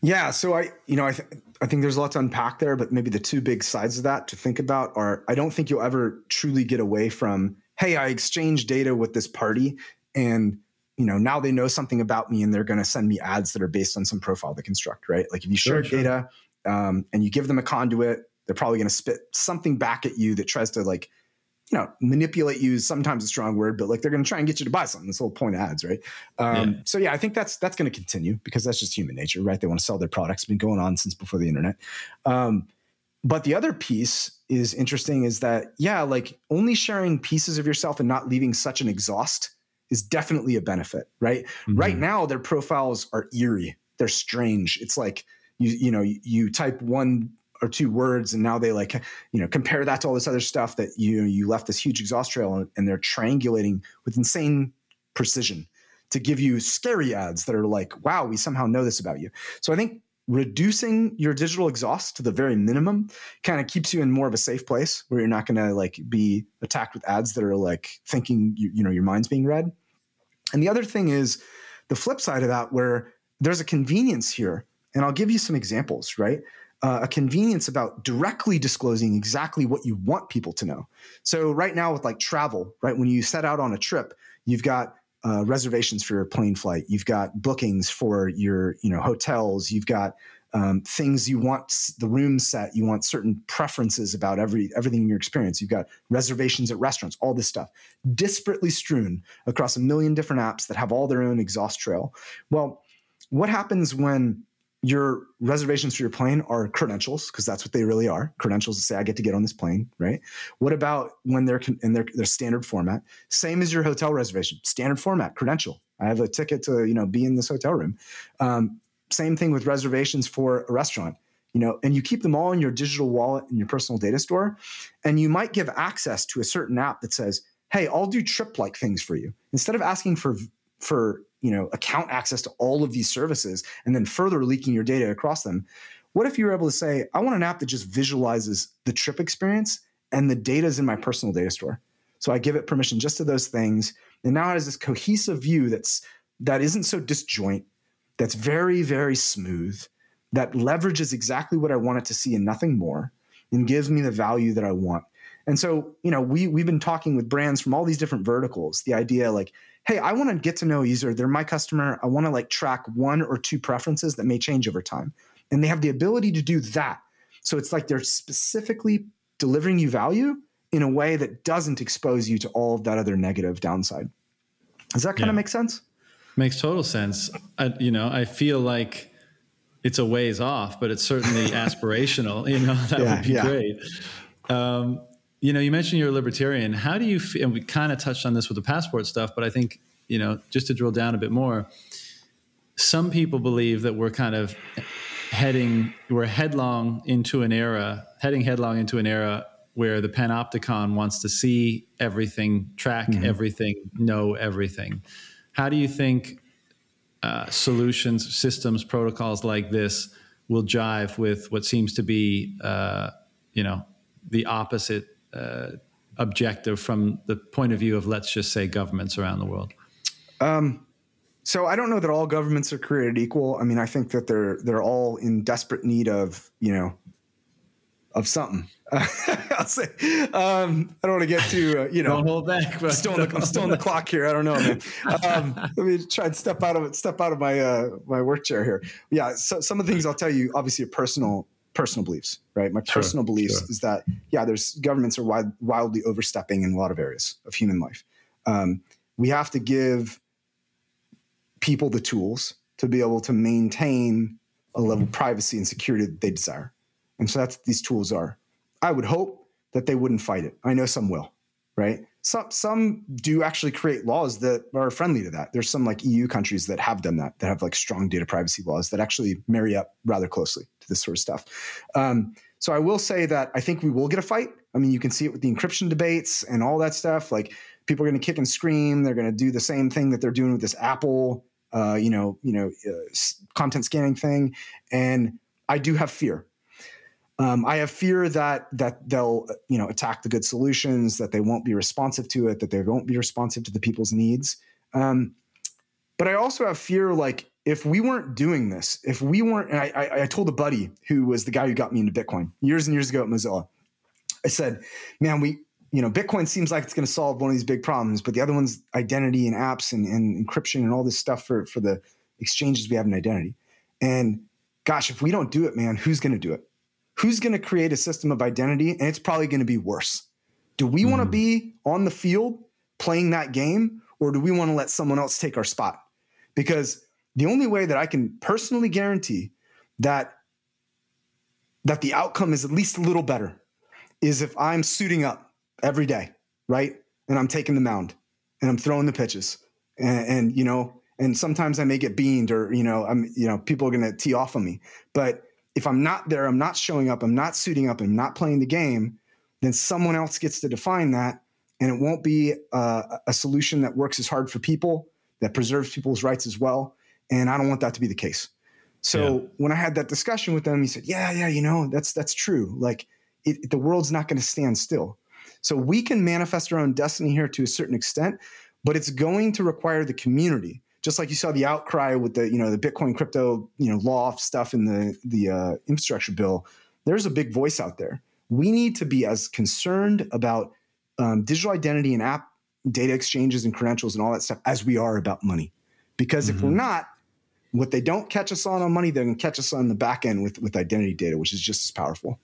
yeah so i you know i, th- I think there's a lot to unpack there but maybe the two big sides of that to think about are i don't think you'll ever truly get away from hey i exchanged data with this party and you know now they know something about me and they're going to send me ads that are based on some profile they construct right like if you share sure. data um, and you give them a conduit they're probably going to spit something back at you that tries to like you know manipulate you sometimes a strong word but like they're going to try and get you to buy something. This whole point of ads right? Um, yeah. so yeah i think that's that's going to continue because that's just human nature right? They want to sell their products. It's been going on since before the internet. Um, but the other piece is interesting is that yeah like only sharing pieces of yourself and not leaving such an exhaust is definitely a benefit right? Mm-hmm. right now their profiles are eerie. They're strange. It's like you you know you, you type one or two words and now they like you know compare that to all this other stuff that you you left this huge exhaust trail and, and they're triangulating with insane precision to give you scary ads that are like wow we somehow know this about you. So i think reducing your digital exhaust to the very minimum kind of keeps you in more of a safe place where you're not going to like be attacked with ads that are like thinking you, you know your mind's being read. And the other thing is the flip side of that where there's a convenience here and i'll give you some examples right uh, a convenience about directly disclosing exactly what you want people to know. So right now with like travel, right, when you set out on a trip, you've got uh, reservations for your plane flight, you've got bookings for your you know hotels, you've got um, things you want the room set, you want certain preferences about every everything in your experience. You've got reservations at restaurants, all this stuff, disparately strewn across a million different apps that have all their own exhaust trail. Well, what happens when your reservations for your plane are credentials because that's what they really are credentials to say i get to get on this plane right? What about when they're in their, their standard format? Same as your hotel reservation standard format credential. I have a ticket to you know be in this hotel room. Um, same thing with reservations for a restaurant you know and you keep them all in your digital wallet in your personal data store and you might give access to a certain app that says hey i'll do trip like things for you. Instead of asking for for you know account access to all of these services and then further leaking your data across them what if you were able to say i want an app that just visualizes the trip experience and the data is in my personal data store? So i give it permission just to those things and now it has this cohesive view that's that isn't so disjoint that's very very smooth that leverages exactly what i want it to see and nothing more and gives me the value that i want. And so you know we we've been talking with brands from all these different verticals the idea like hey, I want to get to know a user. They're my customer. I want to like track one or two preferences that may change over time. And they have the ability to do that. So it's like they're specifically delivering you value in a way that doesn't expose you to all of that other negative downside. Does that kind yeah. of make sense? Makes total sense. I, you know, I feel like it's a ways off, but it's certainly aspirational. You know, that yeah, would be yeah. great. Um, you know, you mentioned you're a libertarian. How do you feel? And we kind of touched on this with the passport stuff, but I think, you know, just to drill down a bit more, some people believe that we're kind of heading, we're headlong into an era, heading headlong into an era where the panopticon wants to see everything, track mm-hmm. everything, know everything. How do you think uh, solutions, systems, protocols like this will jive with what seems to be, uh, you know, the opposite uh, objective from the point of view of let's just say governments around the world? Um, So I don't know that all governments are created equal. I mean, I think that they're they're all in desperate need of you know of something. I'll say um, I don't want to get too uh, you know. Don't hold back. I'm still, on the, I'm still on the clock here. I don't know, man. Um, let me try and step out of it. Step out of my uh, my work chair here. Yeah. So some of the things I'll tell you, obviously, are personal personal beliefs. Right. My sure, personal beliefs sure. is that yeah, there's governments are wild, wildly overstepping in a lot of areas of human life. Um, we have to give people the tools to be able to maintain a level of privacy and security that they desire. And so that's what these tools are. I would hope that they wouldn't fight it. I know some will, right? Some some do actually create laws that are friendly to that. There's some like EU countries that have done that, that have like strong data privacy laws that actually marry up rather closely this sort of stuff. Um, so I will say that I think we will get a fight. I mean, you can see it with the encryption debates and all that stuff. Like people are going to kick and scream. They're going to do the same thing that they're doing with this Apple, uh, you know, you know, uh, content scanning thing. And I do have fear. Um, I have fear that that they'll you know attack the good solutions, that they won't be responsive to it, that they won't be responsive to the people's needs. Um, but I also have fear like if we weren't doing this, if we weren't, and I, I, I told a buddy who was the guy who got me into Bitcoin years and years ago at Mozilla, I said, man, we you know, Bitcoin seems like it's going to solve one of these big problems, but the other one's identity and apps and, and encryption and all this stuff for, for the exchanges we have an identity. And gosh, if we don't do it, man, who's going to do it? Who's going to create a system of identity? And it's probably going to be worse. Do we mm. want to be on the field playing that game, or do we want to let someone else take our spot? Because the only way that I can personally guarantee that that the outcome is at least a little better is if I'm suiting up every day, right? And I'm taking the mound and I'm throwing the pitches. And, and, you know, and sometimes I may get beamed or, you know, I'm, you know, people are going to tee off on me. But if I'm not there, I'm not showing up, I'm not suiting up, I'm not playing the game, then someone else gets to define that. And it won't be uh, a solution that works as hard for people, that preserves people's rights as well. And I don't want that to be the case. So yeah. when I had that discussion with them, he said, "Yeah, yeah, you know, that's that's true. Like it, the world's not going to stand still. So we can manifest our own destiny here to a certain extent, but it's going to require the community. Just like you saw the outcry with the you know the Bitcoin crypto you know law stuff in the the uh, infrastructure bill, there's a big voice out there. We need to be as concerned about um, digital identity and app data exchanges and credentials and all that stuff as we are about money. Because mm-hmm. if we're mm-hmm. not, what they don't catch us on on money, they're going to catch us on the back end with with identity data, which is just as powerful.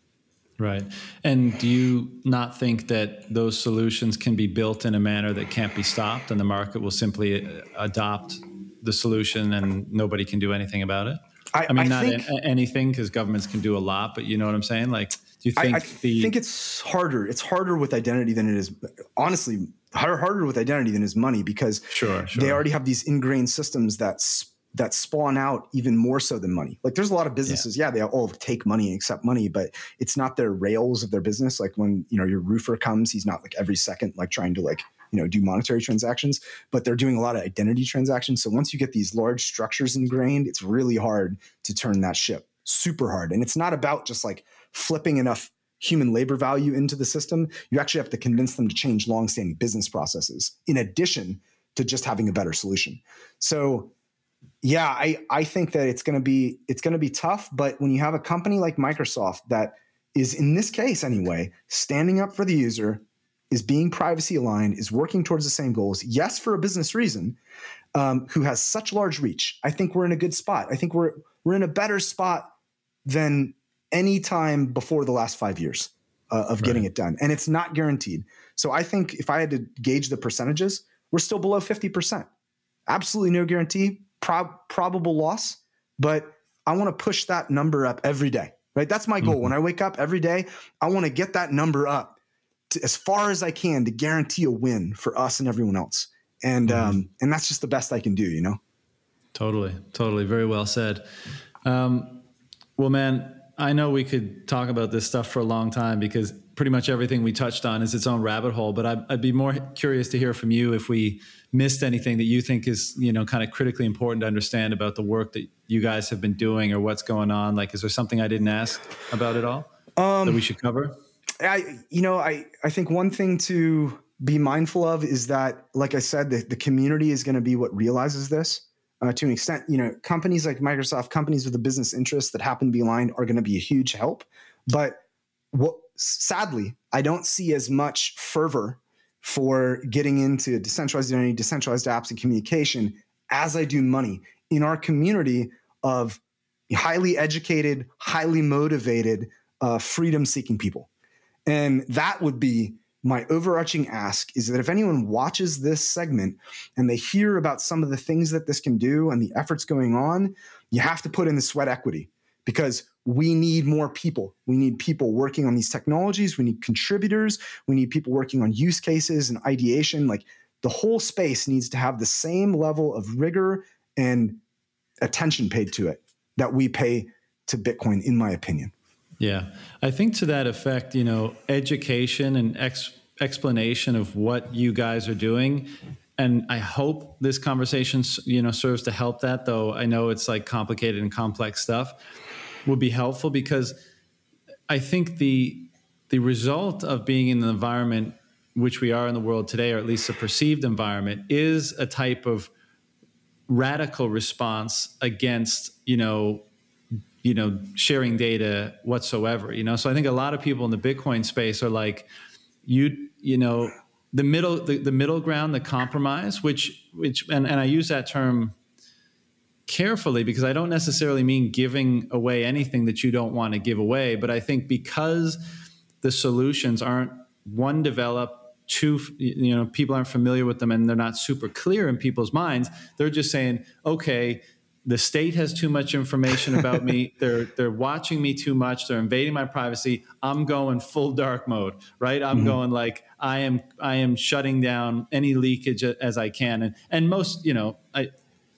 Right. And do you not think that those solutions can be built in a manner that can't be stopped and the market will simply uh, adopt the solution and nobody can do anything about it? I, I mean, I not think, anything because governments can do a lot, but you know what I'm saying? Like, do you think I, I the. think it's harder. It's harder with identity than it is, honestly, harder, harder with identity than is money because sure, sure. they already have these ingrained systems that that spawn out even more so than money. Like there's a lot of businesses, yeah, yeah they all take money and accept money, but it's not their rails of their business. Like when, you know, your roofer comes, he's not like every second like trying to like, you know, do monetary transactions, but they're doing a lot of identity transactions. So once you get these large structures ingrained, it's really hard to turn that ship. Super hard. And it's not about just like flipping enough human labor value into the system. You actually have to convince them to change long-standing business processes in addition to just having a better solution. So yeah, I, I think that it's going to be it's going to be tough. But when you have a company like Microsoft that is in this case anyway standing up for the user, is being privacy aligned, is working towards the same goals. Yes, for a business reason, um, who has such large reach. I think we're in a good spot. I think we're we're in a better spot than any time before the last five years uh, of right. getting it done, and it's not guaranteed. So I think if I had to gauge the percentages, we're still below fifty percent. Absolutely no guarantee prob- probable loss, but I want to push that number up every day, right? That's my goal. Mm-hmm. When I wake up every day, I want to get that number up to, as far as I can to guarantee a win for us and everyone else. And mm-hmm. um, and that's just the best I can do, you know. Totally, totally, very well said. Um, well, man, I know we could talk about this stuff for a long time because pretty much everything we touched on is its own rabbit hole. But I'd, I'd be more curious to hear from you if we missed anything that you think is you know kind of critically important to understand about the work that you guys have been doing or what's going on like is there something i didn't ask about at all um, that we should cover i you know i i think one thing to be mindful of is that like i said the, the community is going to be what realizes this uh, to an extent. You know, companies like Microsoft, companies with a business interest that happen to be aligned, are going to be a huge help. But what, sadly, I don't see as much fervor for getting into decentralized identity, decentralized apps, and communication as I do money in our community of highly educated, highly motivated, uh, freedom-seeking people, and that would be my overarching ask is that if anyone watches this segment and they hear about some of the things that this can do and the efforts going on, you have to put in the sweat equity because we need more people. We need people working on these technologies. We need contributors. We need people working on use cases and ideation. Like the whole space needs to have the same level of rigor and attention paid to it that we pay to Bitcoin, in my opinion. Yeah. I think to that effect, you know, education and ex- explanation of what you guys are doing and I hope this conversation, you know, serves to help that. Though I know it's like complicated and complex stuff, would be helpful because I think the the result of being in the environment which we are in the world today, or at least a perceived environment, is a type of radical response against you know you know sharing data whatsoever you know? So i think a lot of people in the bitcoin space are like you you know the middle the, the middle ground the compromise which which and, and i use that term carefully because i don't necessarily mean giving away anything that you don't want to give away but i think because the solutions aren't one developed two you know people aren't familiar with them and they're not super clear in people's minds they're just saying okay the state has too much information about me they're they're watching me too much they're invading my privacy i'm going full dark mode right i'm mm-hmm. going like i am i am shutting down any leakage as i can and and most you know i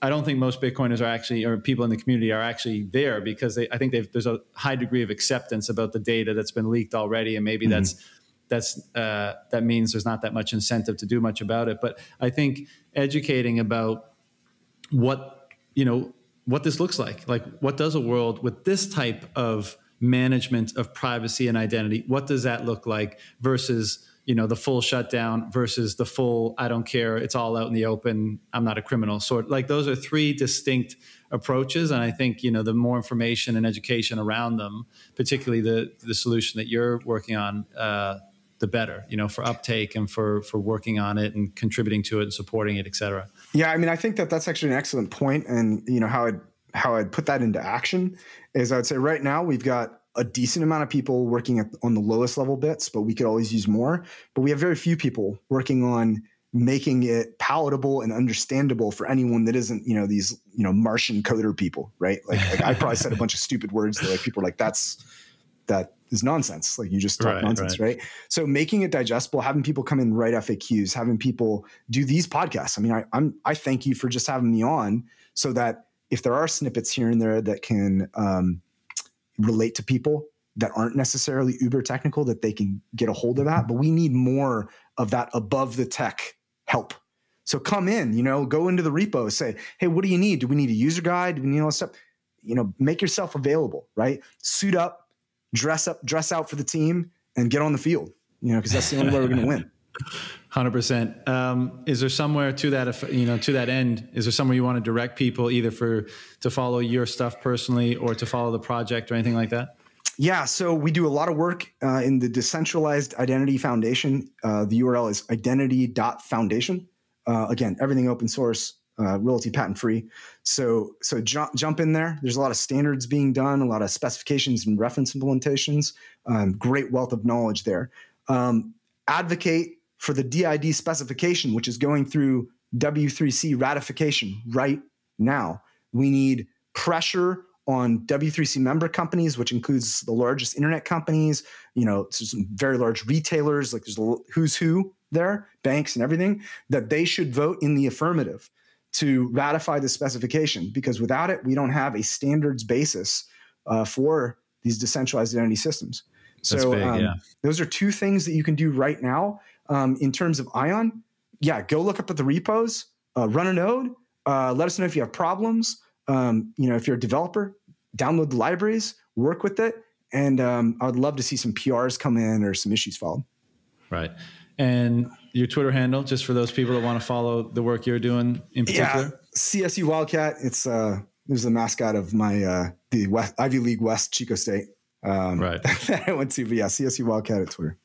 I don't think most Bitcoiners are actually, or people in the community are actually there because they, I think there's a high degree of acceptance about the data that's been leaked already, and maybe mm-hmm. that's that's uh, that means there's not that much incentive to do much about it. But I think educating about what you know what this looks like. Like, what does a world with this type of management of privacy and identity? What does that look like versus you know the full shutdown versus the full I don't care, it's all out in the open. I'm not a criminal. Sort like those are three distinct approaches, and I think you know the more information and education around them, particularly the the solution that you're working on. Uh, the better, you know, for uptake and for for working on it and contributing to it and supporting it, et cetera. Yeah, I mean, I think that that's actually an excellent point, and you know how I'd how I'd put that into action is I'd say right now we've got a decent amount of people working at, on the lowest level bits, but we could always use more. But we have very few people working on making it palatable and understandable for anyone that isn't, you know, these, you know, Martian coder people, right? Like, like I probably said a bunch of stupid words that like people are like, that's that is nonsense. Like you just talk right, nonsense, right. right. So making it digestible, having people come in write FAQs, having people do these podcasts. I mean, I, I'm I thank you for just having me on so that if there are snippets here and there that can um, relate to people that aren't necessarily uber technical, that they can get a hold of that. But we need more of that above the tech help. So come in, you know, go into the repo, say, hey, what do you need? Do we need a user guide? Do we need all this stuff? You know, make yourself available, right? Suit up, dress up, dress out for the team, and get on the field. You know, because that's the only way we're going to win. Hundred um, percent. Is there somewhere to that, you know, to that end? Is there somewhere you want to direct people either for to follow your stuff personally or to follow the project or anything like that? Yeah, so we do a lot of work uh, in the Decentralized Identity Foundation. Uh, the URL is identity.foundation. Uh, again, everything open source uh, royalty patent free. So so jump jump in there. There's a lot of standards being done, a lot of specifications and reference implementations. Um, great wealth of knowledge there. Um, advocate for the DID specification, which is going through W3C ratification right now. We need pressure on W3C member companies, which includes the largest internet companies, you know, some very large retailers, like there's who's who there, banks and everything, that they should vote in the affirmative to ratify the specification because without it, we don't have a standards basis uh, for these decentralized identity systems. So big, um, yeah. those are two things that you can do right now um, in terms of Ion. Yeah, go look up at the repos, uh, run a node, uh, let us know if you have problems. Um, you know, if you're a developer, download the libraries, work with it, and um, I would love to see some PRs come in or some issues followed. Right, and your Twitter handle, just for those people that want to follow the work you're doing in particular? Yeah, CSU Wildcat. It's uh, it was the mascot of my uh, the West, Ivy League West Chico State. Um, right. I went to, but yeah, CSU Wildcat at Twitter.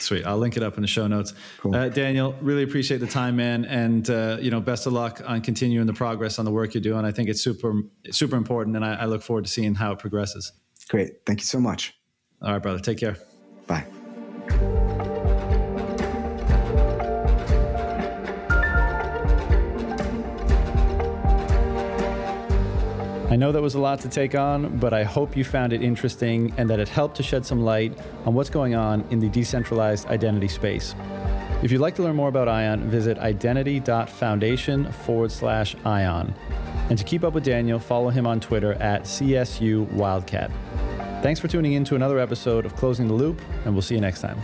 Sweet. I'll link it up in the show notes. Cool. Uh, Daniel, really appreciate the time, man, and uh, you know, best of luck on continuing the progress on the work you're doing. I think it's super, super important, and I, I look forward to seeing how it progresses. Great. Thank you so much. All right, brother. Take care. Bye. Know that was a lot to take on, but I hope you found it interesting and that it helped to shed some light on what's going on in the decentralized identity space. If you'd like to learn more about ION, visit identity.foundation forward slash ION. And to keep up with Daniel, follow him on Twitter at CSU Wildcat. Thanks for tuning in to another episode of Closing the Loop, and we'll see you next time.